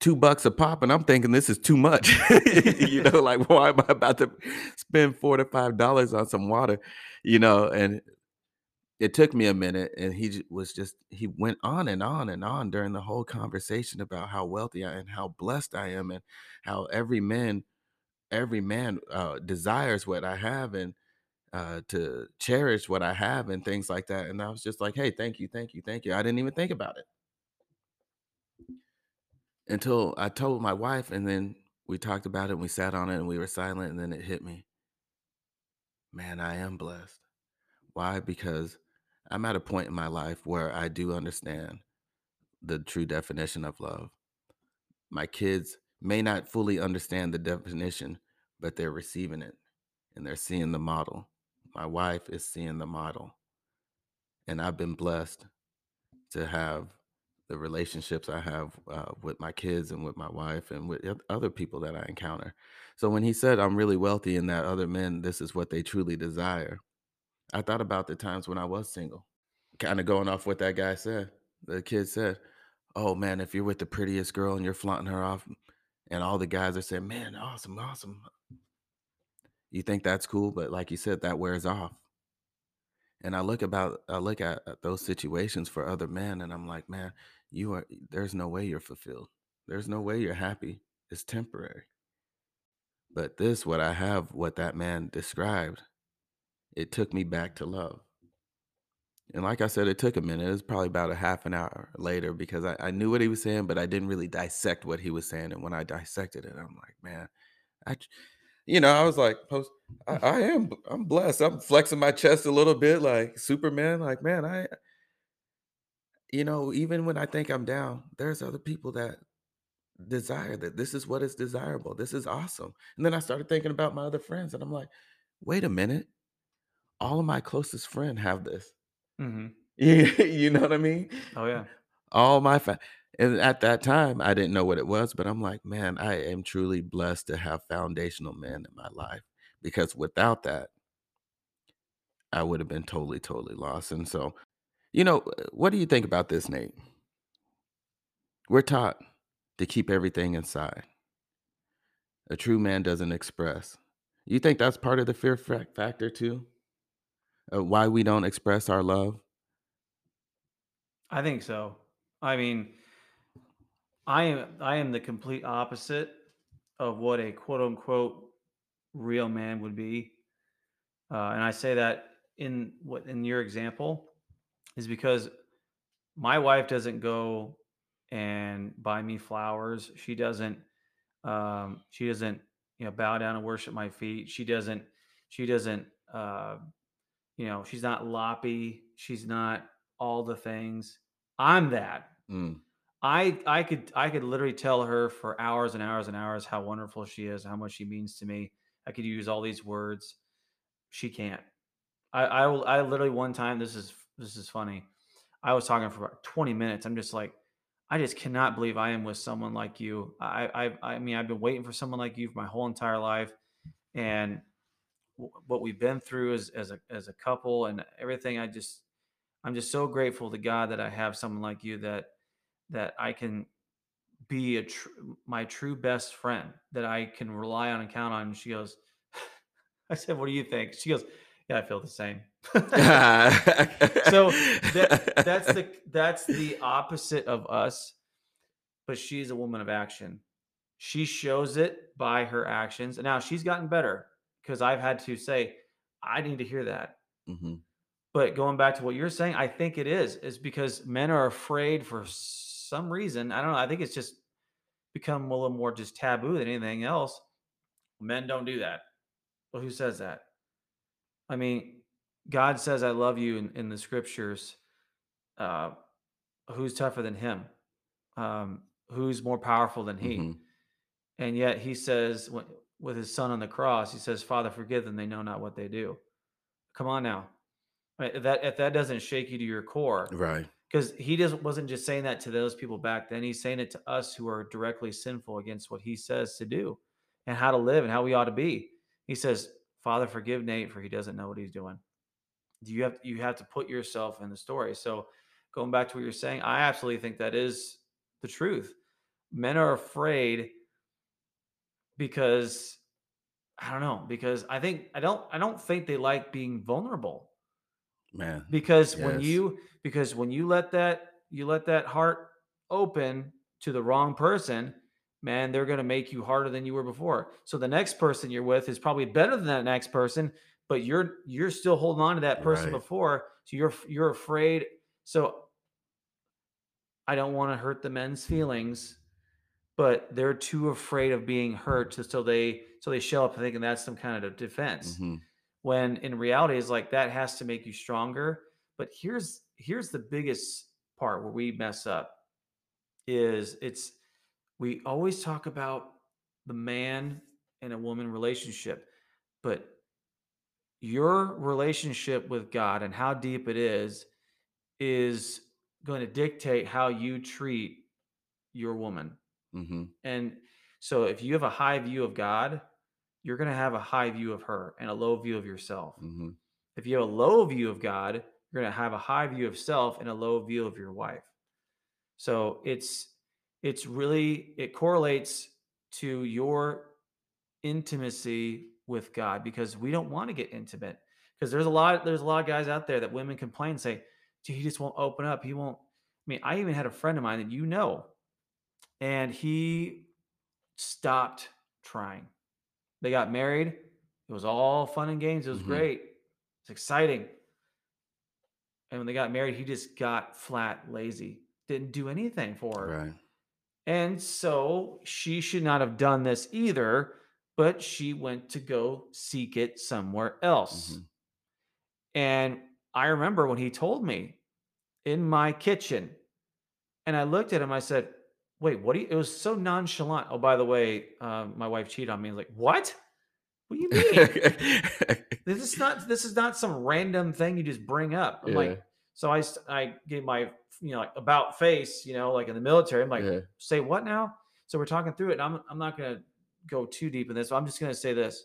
two bucks a pop, and I'm thinking this is too much. (laughs) you know, like, why am I about to spend four to five dollars on some water? You know, and it took me a minute, and he was just he went on and on and on during the whole conversation about how wealthy I am and how blessed I am, and how every man every man, uh, desires what I have and, uh, to cherish what I have and things like that, and I was just like, "Hey, thank you, thank you, thank you." I didn't even think about it until I told my wife, and then we talked about it, and we sat on it, and we were silent, and then it hit me. Man, I am blessed. Why? Because I'm at a point in my life where I do understand the true definition of love. My kids may not fully understand the definition, but they're receiving it and they're seeing the model. My wife is seeing the model. And I've been blessed to have the relationships I have uh, with my kids and with my wife and with other people that I encounter. So when he said, I'm really wealthy and that other men, this is what they truly desire, I thought about the times when I was single, kind of going off what that guy said. The kid said, Oh man, if you're with the prettiest girl and you're flaunting her off, and all the guys are saying, Man, awesome, awesome. You think that's cool, but like you said, that wears off. And I look about I look at, those situations for other men and I'm like, man, you are there's no way you're fulfilled. There's no way you're happy. It's temporary. But this, what I have, what that man described, it took me back to love. And like I said, it took a minute. It was probably about a half an hour later because I, I knew what he was saying, but I didn't really dissect what he was saying. And when I dissected it, I'm like, man, I, you know, I was like, post, I, (laughs) I am, I'm blessed. I'm flexing my chest a little bit, like Superman. Like, man, I, you know, even when I think I'm down, there's other people that desire that. This is what is desirable. This is awesome. And then I started thinking about my other friends, and I'm like, wait a minute, all of my closest friends have this. Mhm. You, (laughs) you know what I mean? Oh, yeah. All my fa and at that time, I didn't know what it was, but I'm like, "Man, I am truly blessed to have foundational men in my life, because without that, I would have been totally, totally lost." And so, you know, uh, what do you think about this, Nate? We're taught to keep everything inside. A true man doesn't express. You think that's part of the fear factor too? Uh, why we don't express our love? I think so. I mean, I am I am the complete opposite of what a quote unquote real man would be. Uh, and I say that in what in your example is because my wife doesn't go and buy me flowers. She doesn't um she doesn't you know bow down and worship my feet. She doesn't she doesn't uh you know, she's not loppy, she's not all the things. I'm that. Mm, I I could I could literally tell her for hours and hours and hours how wonderful she is, how much she means to me. I could use all these words. She can't. I I will I literally one time this is this is funny. I was talking for about 20 minutes. I'm just like, I just cannot believe I am with someone like you. I I I mean, I've been waiting for someone like you for my whole entire life, and what we've been through as as a as a couple and everything. I just I'm just so grateful to God that I have someone like you that that I can be a tr- my true best friend that I can rely on and count on. And she goes, (laughs) I said, "What do you think?" She goes, "Yeah, I feel the same." (laughs) so that that's (laughs) the that's the opposite of us, but she's a woman of action. She shows it by her actions. And now she's gotten better because I've had to say, I need to hear that. mhm, But going back to what you're saying, I think it is, is because men are afraid for some reason. I don't know. I think it's just become a little more just taboo than anything else. Men don't do that. Well, who says that? I mean, God says, I love you in, in the scriptures. Uh, who's tougher than him? Um, who's more powerful than he? mhm. And yet he says, wh- with his son on the cross, he says, Father, forgive them. They know not what they do. Come on now. If that, if that doesn't shake you to your core, Right. because he doesn't wasn't just saying that to those people back then he's saying it to us who are directly sinful against what he says to do and how to live and how we ought to be he says father forgive nate for he doesn't know what he's doing Do you have you have to put yourself in the story so going back to what you're saying i absolutely think that is the truth men are afraid because i don't know because i think i don't i don't think they like being vulnerable. Man, because when you because when you let that you let that heart open to the wrong person man they're going to make you harder than you were before. So the next person you're with is probably better than that next person but you're you're still holding on to that person Right. before so you're you're afraid so i don't want to hurt the men's feelings but they're too afraid of being hurt to, so they so they show up thinking that's some kind of defense. Mhm. when in reality is like that has to make you stronger. But here's here's the biggest part where we mess up is it's we always talk about the man and a woman relationship but your relationship with god and how deep it is is going to dictate how you treat your woman Mhm. and so if you have a high view of god you're going to have a high view of her and a low view of yourself Mhm. if you have a low view of God, you're going to have a high view of self and a low view of your wife. So it's it's really it correlates to your intimacy with God because we don't want to get intimate because there's a lot there's a lot of guys out there that women complain and say, "Gee, he just won't open up. He won't." I mean, I even had a friend of mine that you know, and he stopped trying. They got married. It was all fun and games. It was Mhm. great. It's exciting. And when they got married, he just got flat lazy. Didn't do anything for her. Right. And so she should not have done this either, but she went to go seek it somewhere else. Mhm. And I remember when he told me in my kitchen, and I looked at him, I said, Wait, what do you? It was so nonchalant. Oh, by the way, um, my wife cheated on me. I was like, What? What do you mean? (laughs) This is not this is not some random thing you just bring up. I'm Yeah. like, so I I gave my you know like about face, you know, like in the military. I'm like, Yeah. say what now? So we're talking through it. And I'm I'm not gonna go too deep in this. But I'm just gonna say this.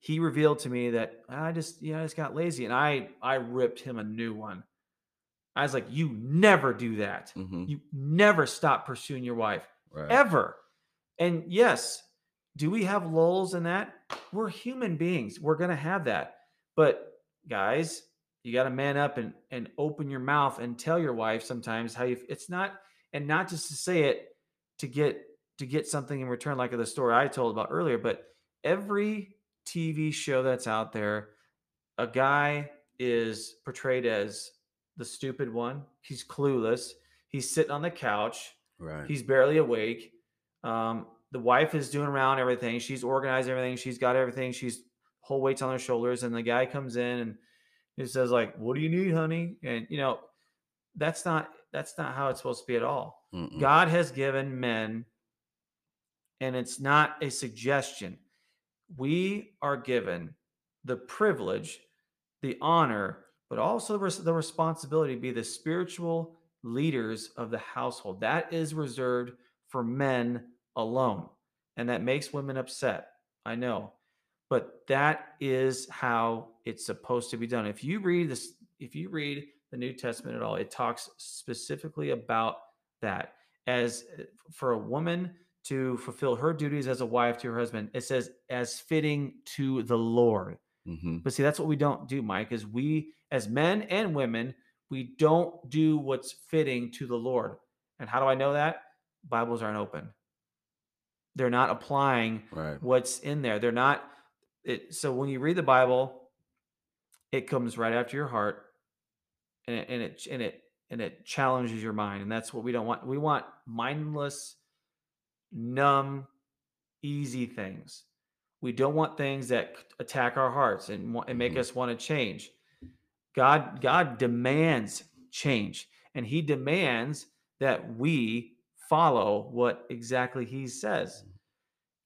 He revealed to me that I just yeah I just got lazy, and I I ripped him a new one. I was like, you never do that. Mhm. You never stop pursuing your wife Right. ever. And yes, do we have lulls in that? We're human beings. We're going to have that. But guys, you got to man up and and open your mouth and tell your wife sometimes how you it's not and not just to say it to get to get something in return like the story I told about earlier, but every TV show that's out there, a guy is portrayed as the stupid one. He's clueless. He's sitting on the couch. Right. He's barely awake. Um, the wife is doing around everything. She's organized everything. She's got everything. She's whole weights on her shoulders. And the guy comes in and he says, like, what do you need, honey? And you know, that's not that's not how it's supposed to be at all. Mm-mm. God has given men, and it's not a suggestion. We are given the privilege, the honor, but also the responsibility to be the spiritual leaders of the household. That is reserved for men alone. And that makes women upset. I know. But that is how it's supposed to be done. If you read this, if you read the New Testament at all, it talks specifically about that. As for a woman to fulfill her duties as a wife to her husband, it says as fitting to the Lord. Mhm. But see, that's what we don't do, Mike, is we as men and women, we don't do what's fitting to the Lord. And how do I know that? Bibles aren't open. They're not applying Right. what's in there. They're not it so when you read the Bible, it comes right after your heart and it and it and it and it challenges your mind. And that's what we don't want. We want mindless, numb, easy things. We don't want things that attack our hearts and, and make Mhm. us want to change. God God demands change and he demands that we follow what exactly he says.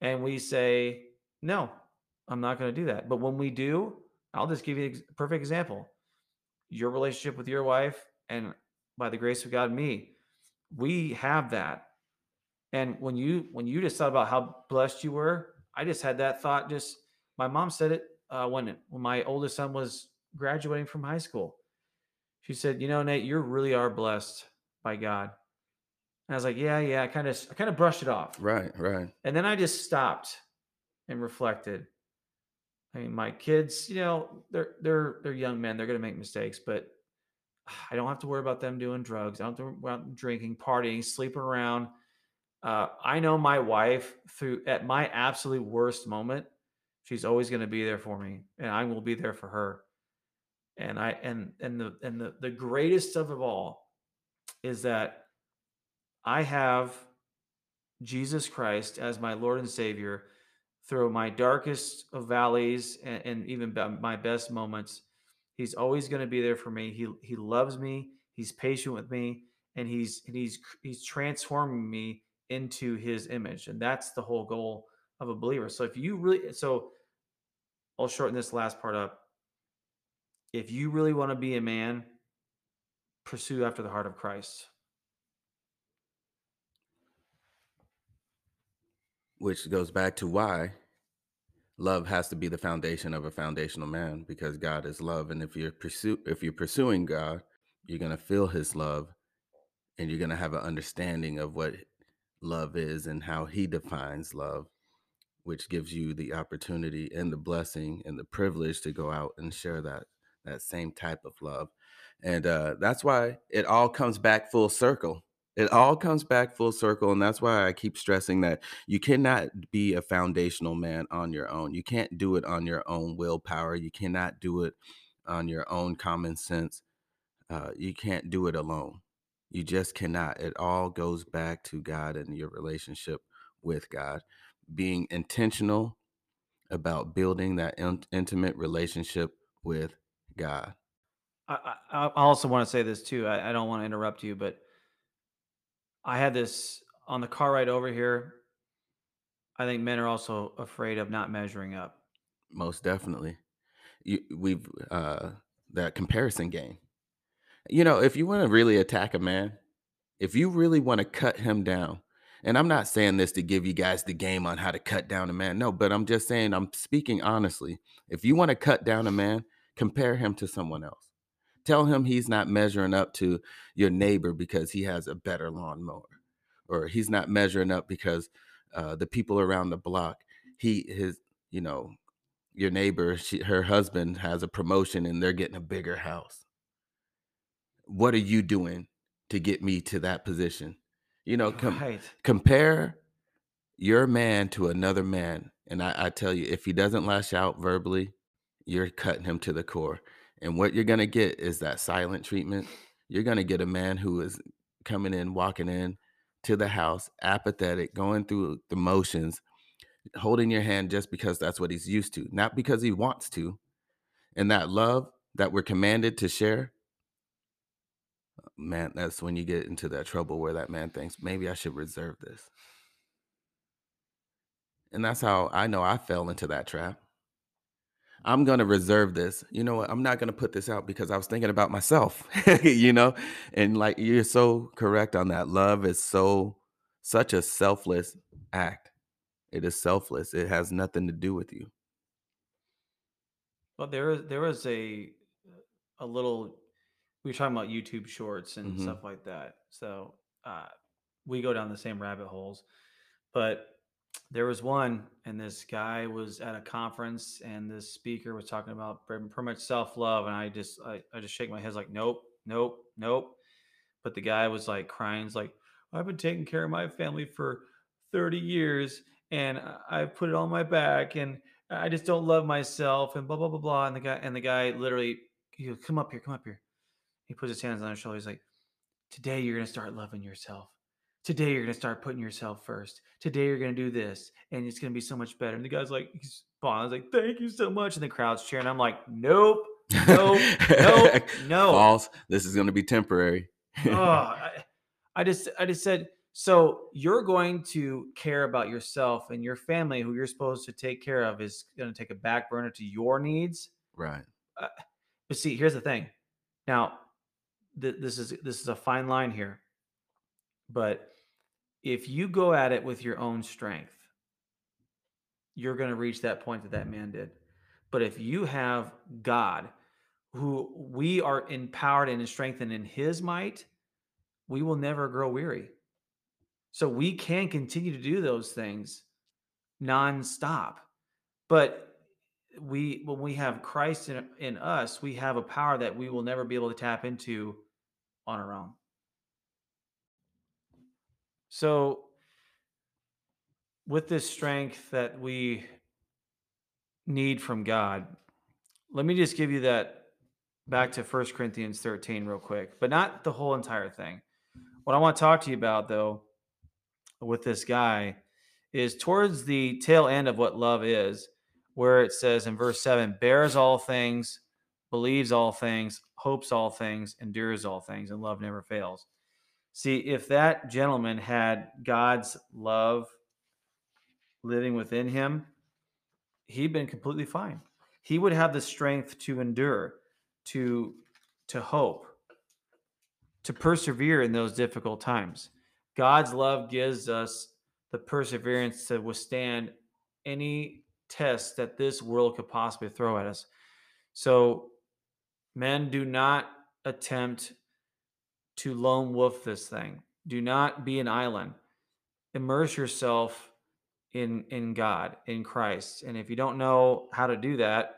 And we say, "No, I'm not going to do that." But when we do, I'll just give you a perfect example. Your relationship with your wife and by the grace of God me, we have that. And when you when you just thought about how blessed you were, I just had that thought. Just my mom said it uh, when when my oldest son was graduating from high school. She said, "You know, Nate, you really are blessed by God." And I was like, "Yeah, yeah." I kind of I kind of brushed it off, Right. Right. and then I just stopped and reflected. I mean, my kids, you know, they're they're they're young men. They're gonna make mistakes, but (sighs) I don't have to worry about them doing drugs. I don't have to worry about drinking, partying, sleeping around. Uh, I know my wife through at my absolute worst moment, she's always going to be there for me, and I will be there for her. And I and and the and the the greatest of it all is that I have Jesus Christ as my Lord and Savior through my darkest of valleys and, and even my best moments. He's always going to be there for me. He he loves me. He's patient with me, and he's and he's he's transforming me into His image, and that's the whole goal of a believer. So if you really, so I'll shorten this last part up. If you really want to be a man, pursue after the heart of Christ. Which goes back to why love has to be the foundation of a foundational man because God is love and if you're pursue if you're pursuing God, you're going to feel his love and you're going to have an understanding of what love is and how he defines love which gives you the opportunity and the blessing and the privilege to go out and share that that same type of love and uh, that's why it all comes back full circle. It all comes back full circle and that's why i keep stressing that you cannot be a foundational man on your own. You can't do it on your own willpower. You cannot do it on your own common sense. Uh, you can't do it alone. You just cannot. It all goes back to god and your relationship with god. Being intentional about building that in- intimate relationship with God. I, I, I also want to say this too. I, I don't want to interrupt you, but I had this on the car ride over here. I think men are also afraid of not measuring up. Most definitely. You, we've uh, that comparison game. You know, if you want to really attack a man, if you really want to cut him down, and I'm not saying this to give you guys the game on how to cut down a man. No, but I'm just saying I'm speaking honestly. If you want to cut down a man, compare him to someone else. Tell him he's not measuring up to your neighbor because he has a better lawnmower, or he's not measuring up because uh, the people around the block, he his you know your neighbor, she, her husband has a promotion and they're getting a bigger house. What are you doing to get me to that position? You know, com- Right. compare your man to another man. And I, I tell you, if he doesn't lash out verbally, you're cutting him to the core. And what you're going to get is that silent treatment. You're going to get a man who is coming in, walking in to the house, apathetic, going through the motions, holding your hand just because that's what he's used to, not because he wants to. And that love that we're commanded to share, man, that's when you get into that trouble where that man thinks, maybe I should reserve this. And that's how I know I fell into that trap. I'm going to reserve this. You know what? I'm not going to put this out because I was thinking about myself, (laughs) you know? And like you're so correct on that. Love is so such a selfless act. It is selfless. It has nothing to do with you. Well, there is there was a a little we were talking about YouTube shorts and hmm stuff like that. So uh, we go down the same rabbit holes. But there was one, and this guy was at a conference, and this speaker was talking about pretty much self love, and I just I, I just shake my head like nope, nope, nope. But the guy was like crying, he's like, I've been taking care of my family for 30 years, and I- put it on my back, and I just don't love myself, and blah blah blah blah. And the guy and the guy literally, he goes, come up here, come up here. He puts his hands on his shoulder. He's like, Today you're to start loving yourself. Today you're going to start putting yourself first. Today you're going to do this and it's going to be so much better. And the guy's like, he's fine. I was like, thank you so much. And the crowd's cheering. I'm like, nope, nope, nope, (laughs) no. False. This is going to be temporary. Oh, (laughs) I, I just, I just said, so you're going to care about yourself and your family, who you're supposed to take care of, is going to take a back burner to your needs. right. Uh, but see, here's the thing. Now, th- this is this is a fine line here. But if you go at it with your own strength, you're going to reach that point that that man did. But if you have God, who we are empowered and strengthened in His might, we will never grow weary. So we can continue to do those things nonstop. But we when we have Christ in, in us, we have a power that we will never be able to tap into on our own. So with this strength that we need from God, let me just give you that back to First Corinthians 13 real quick, but not the whole entire thing. What I want to talk to you about though with this guy is towards the tail end of what love is, where it says in verse 7 bears all things, believes all things, hopes all things, endures all things, and love never fails. See, if that gentleman had God's love living within him, he'd been completely fine. He would have the strength to endure, to to hope, to persevere in those difficult times. God's love gives us the perseverance to withstand any test that this world could possibly throw at us. So, men, do not attempt to lone wolf this thing. Do not be an island. Immerse yourself in in God, in Christ. And if you don't know how to do that,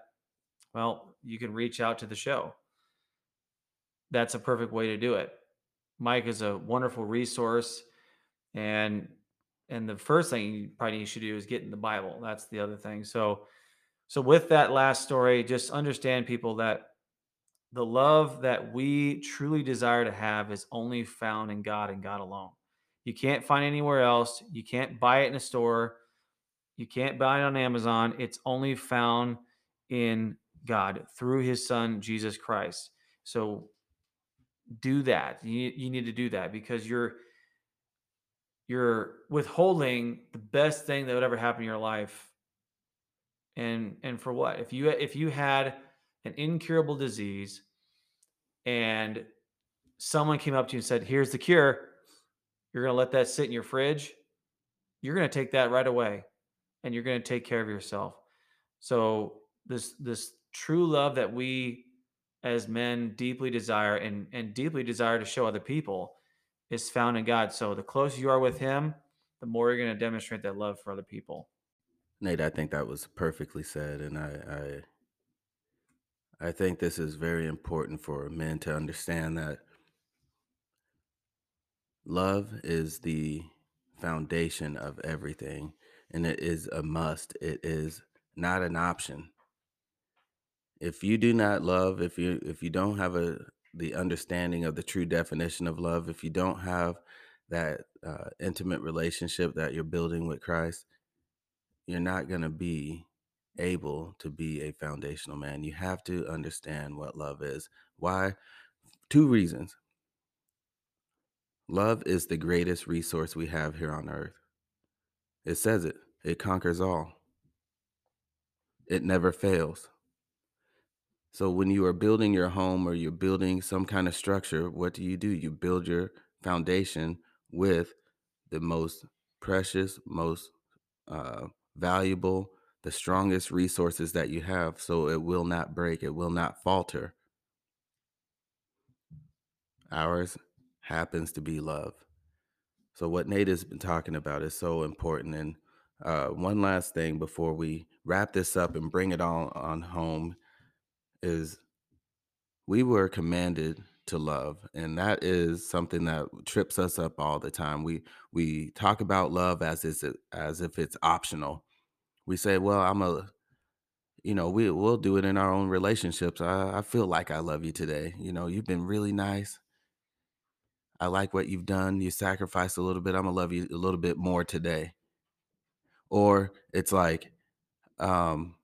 well, you can reach out to the show. That's a perfect way to do it. Mike is a wonderful resource and and the first thing you probably you should do is get in the Bible. That's the other thing. So so with that last story, just understand people that the love that we truly desire to have is only found in God and God alone. You can't find anywhere else. You can't buy it in a store. You can't buy it on Amazon. It's only found in God through his son, Jesus Christ. So do that. You, you need to do that because you're you're withholding the best thing that would ever happen in your life. And and for what? If you if you had an incurable disease and someone came up to you and said, "Here's the cure." You're going to let that sit in your fridge. You're going to take that right away and you're going to take care of yourself. So this this true love that we as men deeply desire and and deeply desire to show other people is found in God. So the closer you are with him, the more you're going to demonstrate that love for other people. Nate, I think that was perfectly said and I I I think this is very important for men to understand that love is the foundation of everything and it is a must. It is not an option. If you do not love, if you if you don't have a the understanding of the true definition of love, if you don't have that uh, intimate relationship that you're building with Christ, you're not going to be able to be a foundational man. You have to understand what love is. Why? Two reasons. Love is the greatest resource we have here on earth. It says it, it conquers all, it never fails. So when you are building your home or you're building some kind of structure, what do you do? You build your foundation with the most precious, most uh, valuable, the strongest resources that you have, so it will not break, it will not falter. Ours happens to be love. So what Nate has been talking about is so important. And uh, one last thing before we wrap this up and bring it all on home is we were commanded to love and that is something that trips us up all the time we we talk about love as is as if it's optional we say well i'm a you know we, we'll do it in our own relationships I, I feel like i love you today you know you've been really nice I like what you've done. You sacrificed a little bit. I'm gonna love you a little bit more today. Or it's like, um,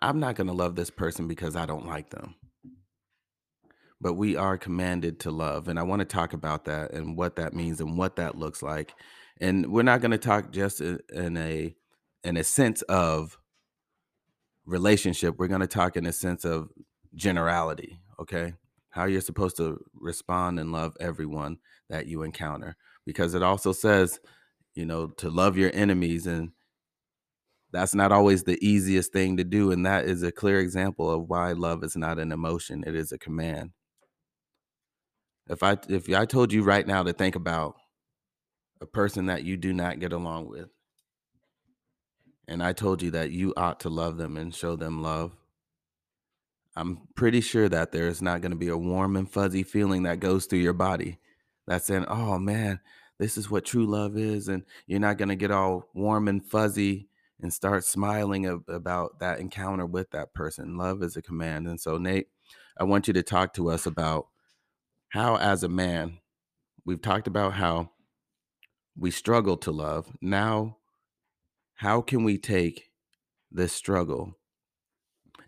I'm not gonna love this person because I don't like them. But we are commanded to love. And I want to talk about that and what that means and what that looks like. And we're not gonna talk just in a in a sense of relationship. We're gonna talk in a sense of generality. Okay how you're supposed to respond and love everyone that you encounter because it also says you know to love your enemies and that's not always the easiest thing to do and that is a clear example of why love is not an emotion it is a command if i if i told you right now to think about a person that you do not get along with and I told you that you ought to love them and show them love, I'm pretty sure that there's not going to be a warm and fuzzy feeling that goes through your body that's saying, "Oh man, this is what true love is." And you're not going to get all warm and fuzzy and start smiling ab- about that encounter with that person. Love is a command. And so, Nate, I want you to talk to us about how, as a man, we've talked about how we struggle to love. Now, how can we take this struggle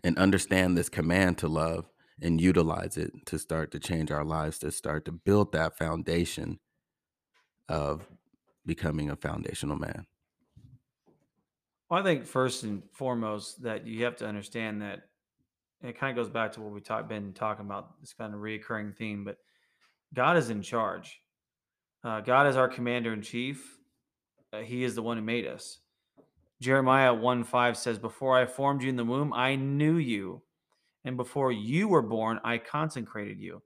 and understand this command to love and utilize it to start to change our lives, to start to build that foundation of becoming a foundational man. Well, I think first and foremost that you have to understand that it kind of goes back to what we talk, been talking about this kind of reoccurring theme, but God is in charge. Uh, God is our commander in chief. Uh, he is the one who made us. Jeremiah 1 5 says, Before I formed you in the womb, I knew you. And before you were born, I consecrated you.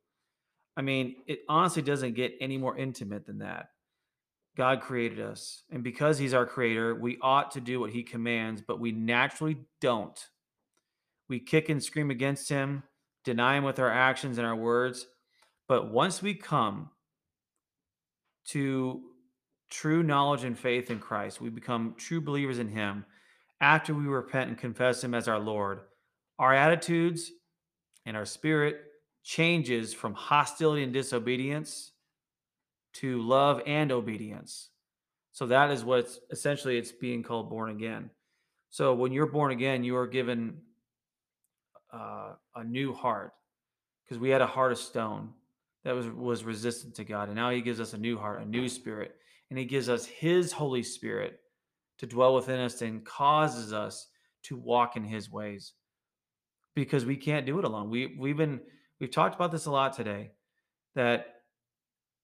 I mean, it honestly doesn't get any more intimate than that. God created us. And because He's our creator, we ought to do what He commands, but we naturally don't. We kick and scream against Him, deny Him with our actions and our words. But once we come to true knowledge and faith in Christ, we become true believers in Him after we repent and confess Him as our Lord. Our attitudes and our spirit changes from hostility and disobedience to love and obedience. So that is what's essentially it's being called born again. So when you're born again, you are given uh, a new heart because we had a heart of stone that was was resistant to God, and now He gives us a new heart, a new spirit, and He gives us His Holy Spirit to dwell within us and causes us to walk in His ways because we can't do it alone. We we've been we've talked about this a lot today that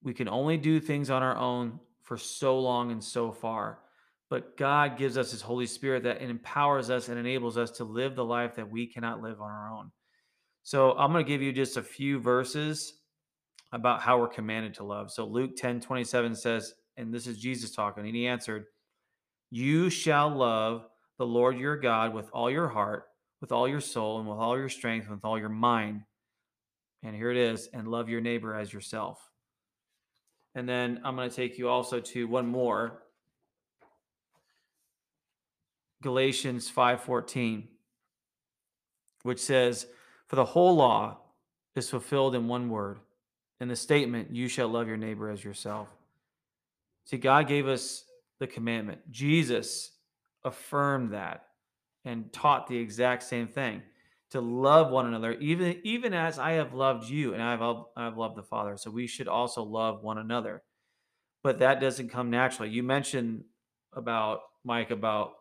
we can only do things on our own for so long and so far. But God gives us His Holy Spirit that empowers us and enables us to live the life that we cannot live on our own. So I'm going to give you just a few verses about how we're commanded to love. So Luke 10 27 says, and this is Jesus talking, and he answered, You shall love the Lord your God with all your heart, with all your soul, and with all your strength, and with all your mind. And here it is, and love your neighbor as yourself. And then I'm going to take you also to one more. Galatians 5:14 which says for the whole law is fulfilled in one word in the statement you shall love your neighbor as yourself. See God gave us the commandment. Jesus affirmed that and taught the exact same thing to love one another, even even as I have loved you and I've I've loved the Father. So we should also love one another. But that doesn't come naturally. You mentioned about Mike about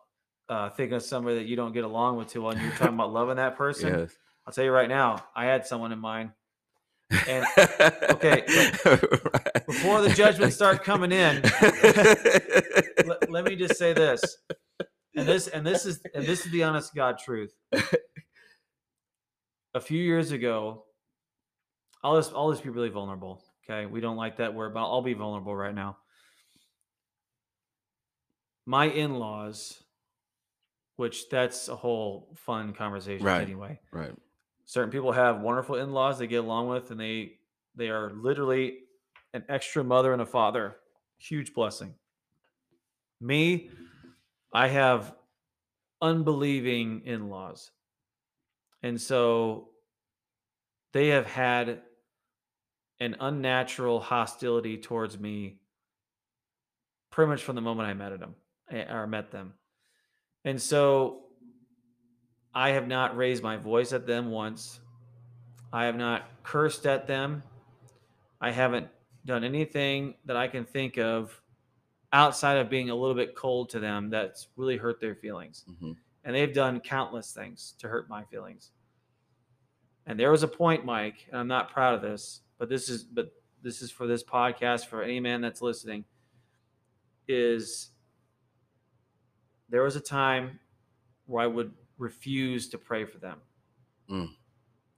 uh, thinking of somebody that you don't get along with too well, and you're talking about loving that person. (laughs) Yes. I'll tell you right now, I had someone in mind. And (laughs) okay, Right. before the judgments start coming in, (laughs) let, let me just say this, and this and this is and this is the honest God truth. A few years ago, I'll just I'll just be really vulnerable. Okay, we don't like that word, but I'll be vulnerable right now. My in-laws, which that's a whole fun conversation Right. anyway. right. Certain people have wonderful in-laws they get along with, and they they are literally an extra mother and a father. Huge blessing. Me, I have unbelieving in-laws. And so they have had an unnatural hostility towards me pretty much from the moment I met them eh, or met them. And so I have not raised my voice at them once. I have not cursed at them. I haven't done anything that I can think of outside of being a little bit cold to them that's really hurt their feelings. Mhm. And they've done countless things to hurt my feelings. And there was a point, Mike, and I'm not proud of this, but this is but this is for this podcast for any man that's listening is there was a time where I would refuse to pray for them. Mm.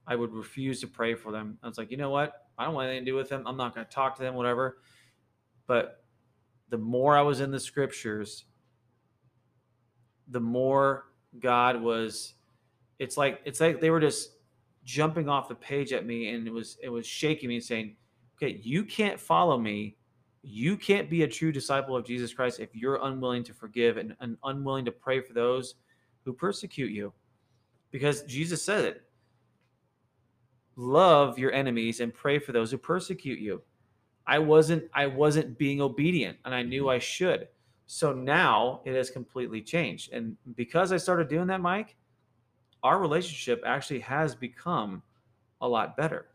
I would refuse to pray for them. I was like, you know what? I don't want anything to do with them. I'm not going to talk to them, whatever. But the more I was in the scriptures, the more God was it's like it's like they were just jumping off the page at me and it was it was shaking me and saying, "Okay, you can't follow me. You can't be a true disciple of Jesus Christ if you're unwilling to forgive and, and unwilling to pray for those who persecute you." Because Jesus said it. Love your enemies and pray for those who persecute you. I wasn't I wasn't being obedient and I knew I should. So now it has completely changed. And because I started doing that, Mike, our relationship actually has become a lot better.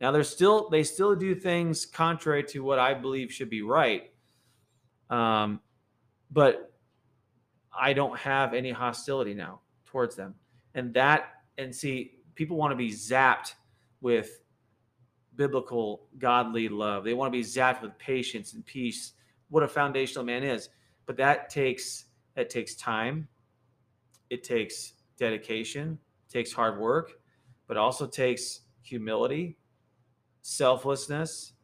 Now there's still they still do things contrary to what I believe should be right. Um, but I don't have any hostility now towards them. And that and see people want to be zapped with biblical godly love. They want to be zapped with patience and peace, what a foundational man is. But that takes that takes time. It takes dedication, takes hard work, but also takes humility, selflessness,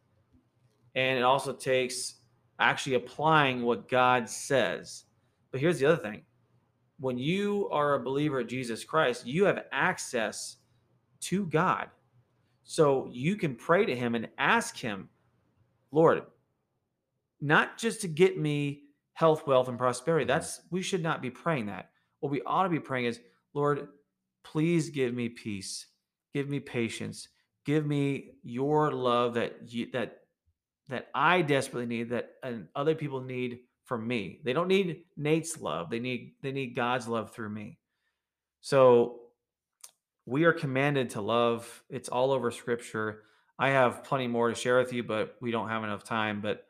and it also takes actually applying what God says. But here's the other thing when you are a believer of Jesus Christ, you have access to God. So you can pray to Him and ask Him, Lord, not just to get me health, wealth, and prosperity. Mhm. That's we should not be praying that. What we ought to be praying is, Lord, please give me peace, give me patience, give me your love that you, that that I desperately need, that and other people need from me. They don't need Nate's love. They need they need God's love through me. So we are commanded to love. It's all over scripture. I have plenty more to share with you, but we don't have enough time. But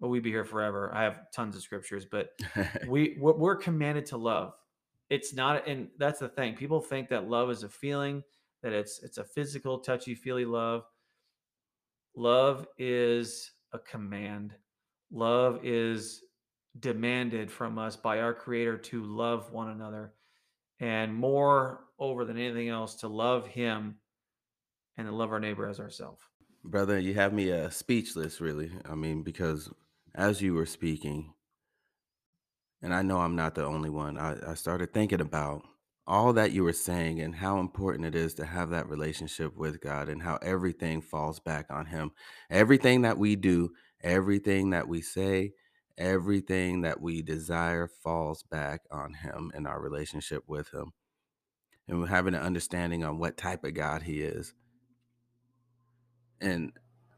but we'd be here forever. I have tons of scriptures, but (laughs) we we're we're commanded to love. It's not, and that's the thing. People think that love is a feeling, that it's it's a physical, touchy feely love. Love is a command. Love is demanded from us by our Creator to love one another, and more over than anything else, to love Him and to love our neighbor as ourselves. Brother, you have me uh, speechless, really. I mean, because as you were speaking, and I know I'm not the only one, I, I started thinking about all that you were saying and how important it is to have that relationship with God and how everything falls back on Him. Everything that we do, everything that we say, everything that we desire falls back on Him and our relationship with Him. And we're having an understanding on what type of God He is. And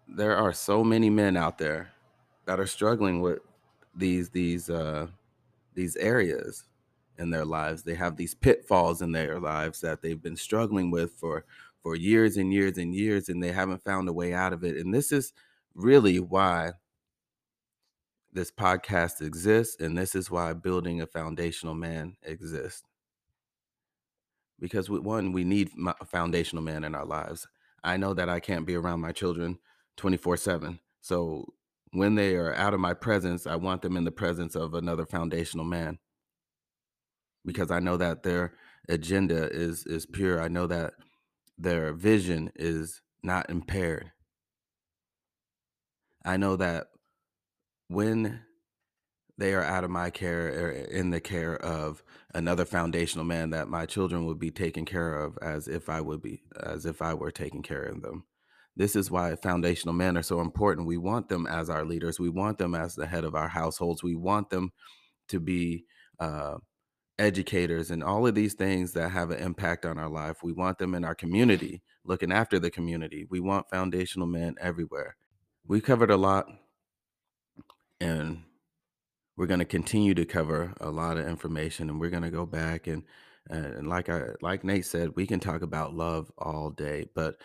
there are so many men out there that are struggling with these these uh these areas in their lives. They have these pitfalls in their lives that they've been struggling with for for years and years and years and they haven't found a way out of it. And this is really why this podcast exists and this is why building a foundational man exists. Because we, one, we need a foundational man in our lives. I know that I can't be around my children 24/7. So when they are out of my presence, I want them in the presence of another foundational man because I know that their agenda is is pure. I know that their vision is not impaired. I know that when they are out of my care or in the care of another foundational man that my children would be taken care of as if I would be as if I were taking care of them. This is why foundational men are so important. We want them as our leaders. We want them as the head of our households. We want them to be uh, educators and all of these things that have an impact on our life. We want them in our community, looking after the community. We want foundational men everywhere. We covered a lot, and we're going to continue to cover a lot of information, and we're going to go back and and like I like Nate said, we can talk about love all day. But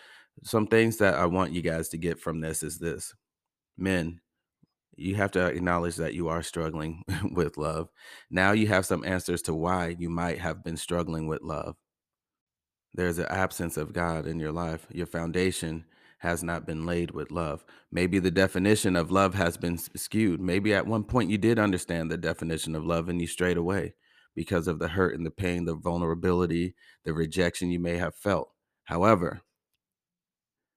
some things that I want you guys to get from this is this: men, you have to acknowledge that you are struggling (laughs) with love. Now you have some answers to why you might have been struggling with love. There's an absence of God in your life. Your foundation has not been laid with love. Maybe the definition of love has been skewed. Maybe at one point you did understand the definition of love and you strayed away because of the hurt and the pain, the vulnerability, the rejection you may have felt. However,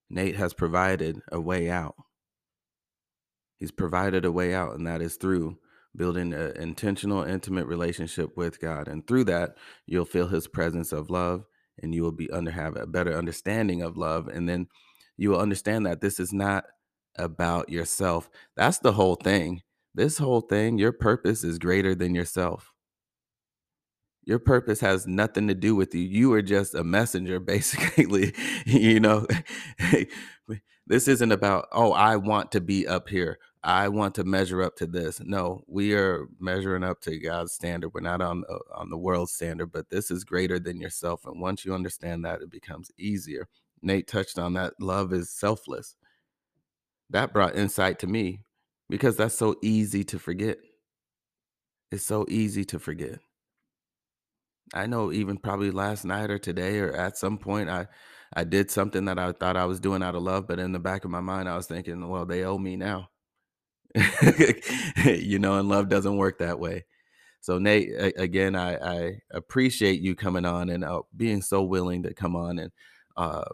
Nate has provided a way out. He's provided a way out, and that is through building an intentional, intimate relationship with God. And through that, you'll feel his presence of love and you will be under have a better understanding of love. And then you will understand that this is not about yourself. That's the whole thing. This whole thing, your purpose is greater than yourself. Your purpose has nothing to do with you. You are just a messenger, (laughs) basically. you know, (laughs) this isn't about, oh, I want to be up here. I want to measure up to this. No, we are measuring up to God's standard. We're not on the, on the world standard, but this is greater than yourself. And once you understand that, it becomes easier. Nate touched on that. Love is selfless. That brought insight to me because that's so easy to forget. It's so easy to forget. I know even probably last night or today or at some point I I did something that I thought I was doing out of love, but in the back of my mind I was thinking, well, they owe me now. (laughs) you know, and love doesn't work that way. So Nate, again, I, I appreciate you coming on and uh, being so willing to come on and uh,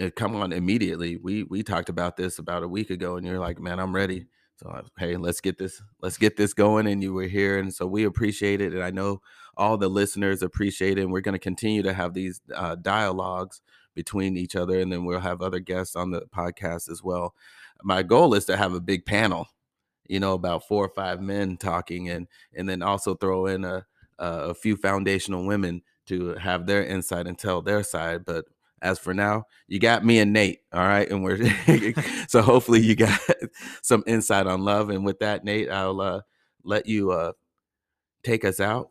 and come on immediately. We we talked about this about a week ago, and you're like, man, I'm ready. So hey, let's get this let's get this going. And you were here, and so we appreciate it, and I know all the listeners appreciate it. And we're going to continue to have these uh, dialogues between each other, and then we'll have other guests on the podcast as well. My goal is to have a big panel, you know, about four or five men talking, and and then also throw in a a few foundational women to have their insight and tell their side. But as for now, you got me and Nate. All right. And we're (laughs) so hopefully you got (laughs) some insight on love. And with that, Nate, I'll uh, let you uh, take us out,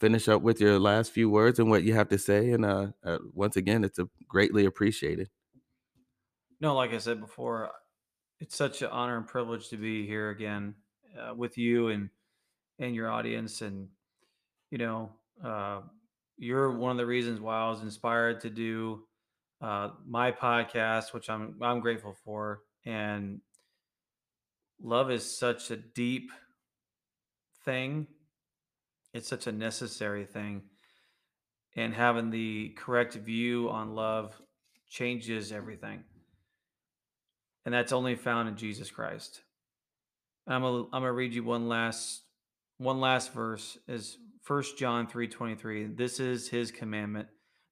finish up with your last few words and what you have to say. And uh, uh, once again, it's a greatly appreciated. No, like I said before, it's such an honor and privilege to be here again uh, with you and and your audience. And you know, uh, you're one of the reasons why I was inspired to do uh, my podcast, which I'm I'm grateful for. And love is such a deep thing. It's such a necessary thing. And having the correct view on love changes everything. And that's only found in Jesus Christ. I'm gonna, I'm gonna read you one last one last verse is First John 3:23. This is his commandment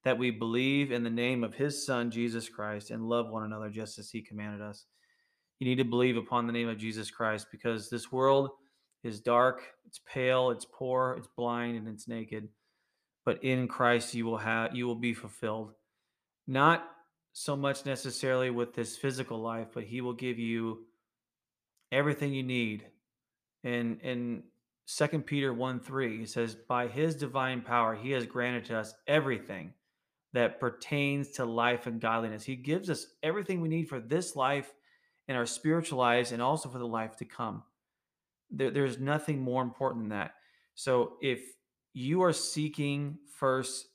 that we believe in the name of his son Jesus Christ and love one another just as he commanded us. You need to believe upon the name of Jesus Christ because this world is dark, it's pale, it's poor, it's blind and it's naked. But in Christ you will have you will be fulfilled. Not so much necessarily with this physical life, but he will give you everything you need. And in Second Peter 1 3, he says, By his divine power, he has granted to us everything that pertains to life and godliness. He gives us everything we need for this life and our spiritual lives and also for the life to come. There, there's nothing more important than that. So if you are seeking first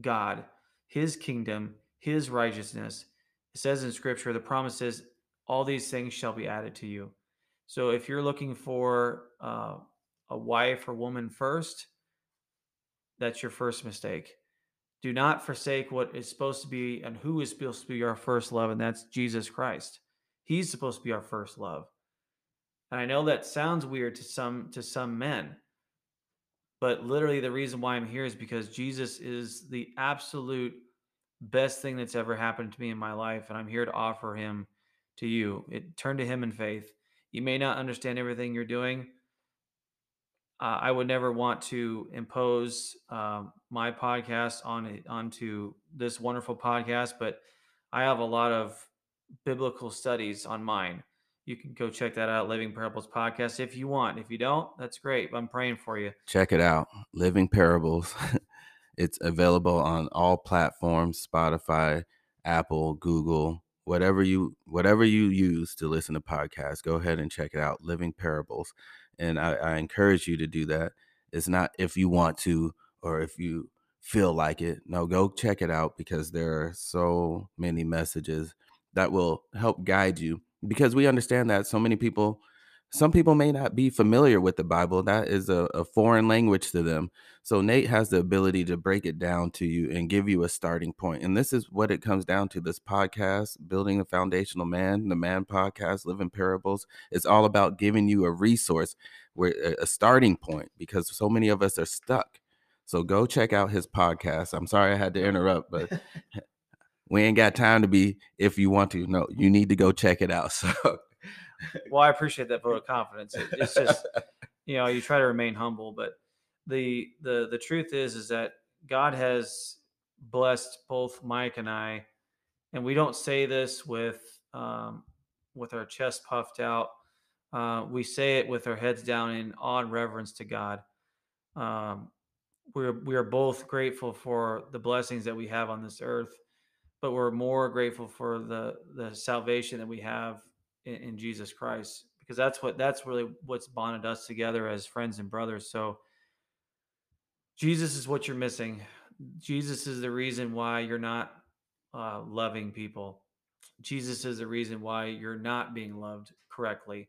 God, his kingdom, his righteousness, it says in scripture, the promise is all these things shall be added to you. So if you're looking for uh, a wife or woman first, that's your first mistake do not forsake what is supposed to be and who is supposed to be our first love, and that's Jesus Christ. He's supposed to be our first love. And I know that sounds weird to some to some men, but literally the reason why I'm here is because Jesus is the absolute best thing that's ever happened to me in my life, and I'm here to offer him to you. It turn to him in faith. You may not understand everything you're doing, uh, I would never want to impose um, my podcast on onto this wonderful podcast, but I have a lot of biblical studies on mine. You can go check that out, Living Parables podcast, if you want. If you don't, that's great. I'm praying for you. Check it out, Living Parables. (laughs) it's available on all platforms: Spotify, Apple, Google, whatever you whatever you use to listen to podcasts. Go ahead and check it out, Living Parables and I, I encourage you to do that. It's not if you want to or if you feel like it. No, go check it out because there are so many messages that will help guide you because we understand that so many people some people may not be familiar with the Bible. That is a, a, foreign language to them. So Nate has the ability to break it down to you and give you a starting point. And this is what it comes down to this podcast, Building the Foundational Man, the Man Podcast, Living Parables. It's all about giving you a resource where a starting point because so many of us are stuck. So go check out his podcast. I'm sorry I had to interrupt, but (laughs) we ain't got time to be if you want to. No, you need to go check it out. (laughs) So well, I appreciate that vote of confidence. It, it's just, (laughs) you know, you try to remain humble, but the the the truth is is that God has blessed both Mike and I, and we don't say this with um, with our chest puffed out. Uh, we say it with our heads down in awe and reverence to God. Um, we're we are both grateful for the blessings that we have on this earth, but we're more grateful for the the salvation that we have in, in Jesus Christ because that's what that's really what's bonded us together as friends and brothers. So Jesus is what you're missing. Jesus is the reason why you're not uh, loving people. Jesus is the reason why you're not being loved correctly.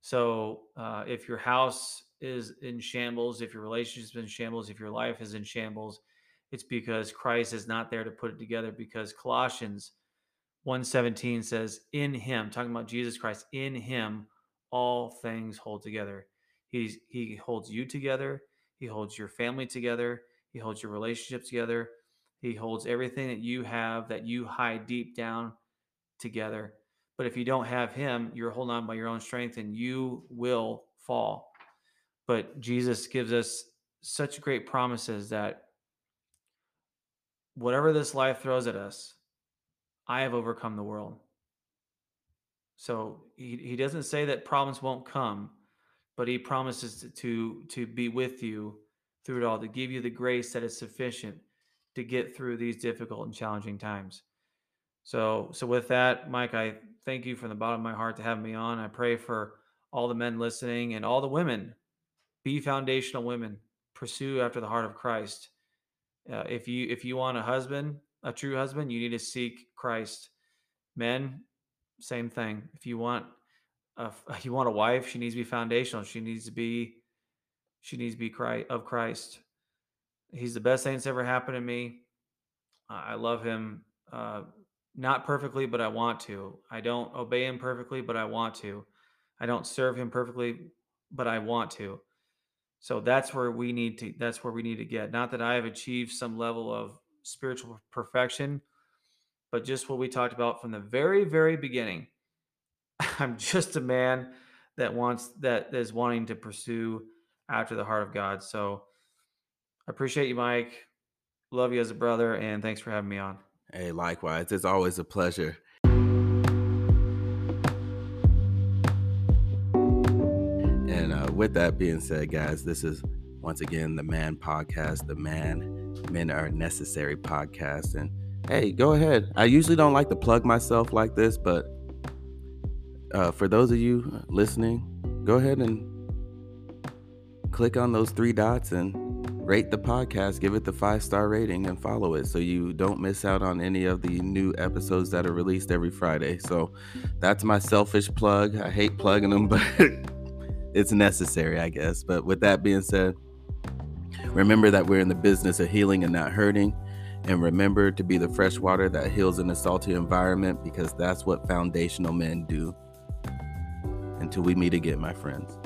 So uh, if your house is in shambles, if your relationship is in shambles, if your life is in shambles, it's because Christ is not there to put it together. Because Colossians 117 says, In him, talking about Jesus Christ, in him all things hold together. He's he holds you together, he holds your family together, he holds your relationships together, he holds everything that you have that you hide deep down together. But if you don't have him, you're holding on by your own strength and you will fall. But Jesus gives us such great promises that whatever this life throws at us, I have overcome the world. So he, he doesn't say that problems won't come, but he promises to, to, be with you through it all, to give you the grace that is sufficient to get through these difficult and challenging times. So, so with that, Mike, I thank you from the bottom of my heart to have me on. I pray for all the men listening and all the women. Be foundational women. Pursue after the heart of Christ. Uh, if you if you want a husband, a true husband, you need to seek Christ. Men, same thing. If you want a, (laughs) you want a wife, she needs to be foundational. She needs to be she needs to be Christ, of Christ. He's the best thing that's ever happened to me. I love him uh, not perfectly, but I want to. I don't obey him perfectly, but I want to. I don't serve him perfectly, but I want to. So that's where we need to that's where we need to get. Not that I have achieved some level of spiritual perfection, but just what we talked about from the very, very beginning. (laughs) I'm just a man that wants that is wanting to pursue after the heart of God. So I appreciate you, Mike. Love you as a brother, and thanks for having me on. Hey, likewise. It's always a pleasure. And uh, with that being said, guys, this is once again the Man Podcast, the Man Men Are Necessary podcast. And hey, go ahead. I usually don't like to plug myself like this, but uh, for those of you listening, go ahead and click on those three dots and rate the podcast, give it the five star rating, and follow it so you don't miss out on any of the new episodes that are released every Friday. So that's my selfish plug. I hate plugging them, (laughs) but it's necessary, I guess. But with that being said, Remember that we're in the business of healing and not hurting. And remember to be the fresh water that heals in a salty environment because that's what foundational men do. Until we meet again, my friends.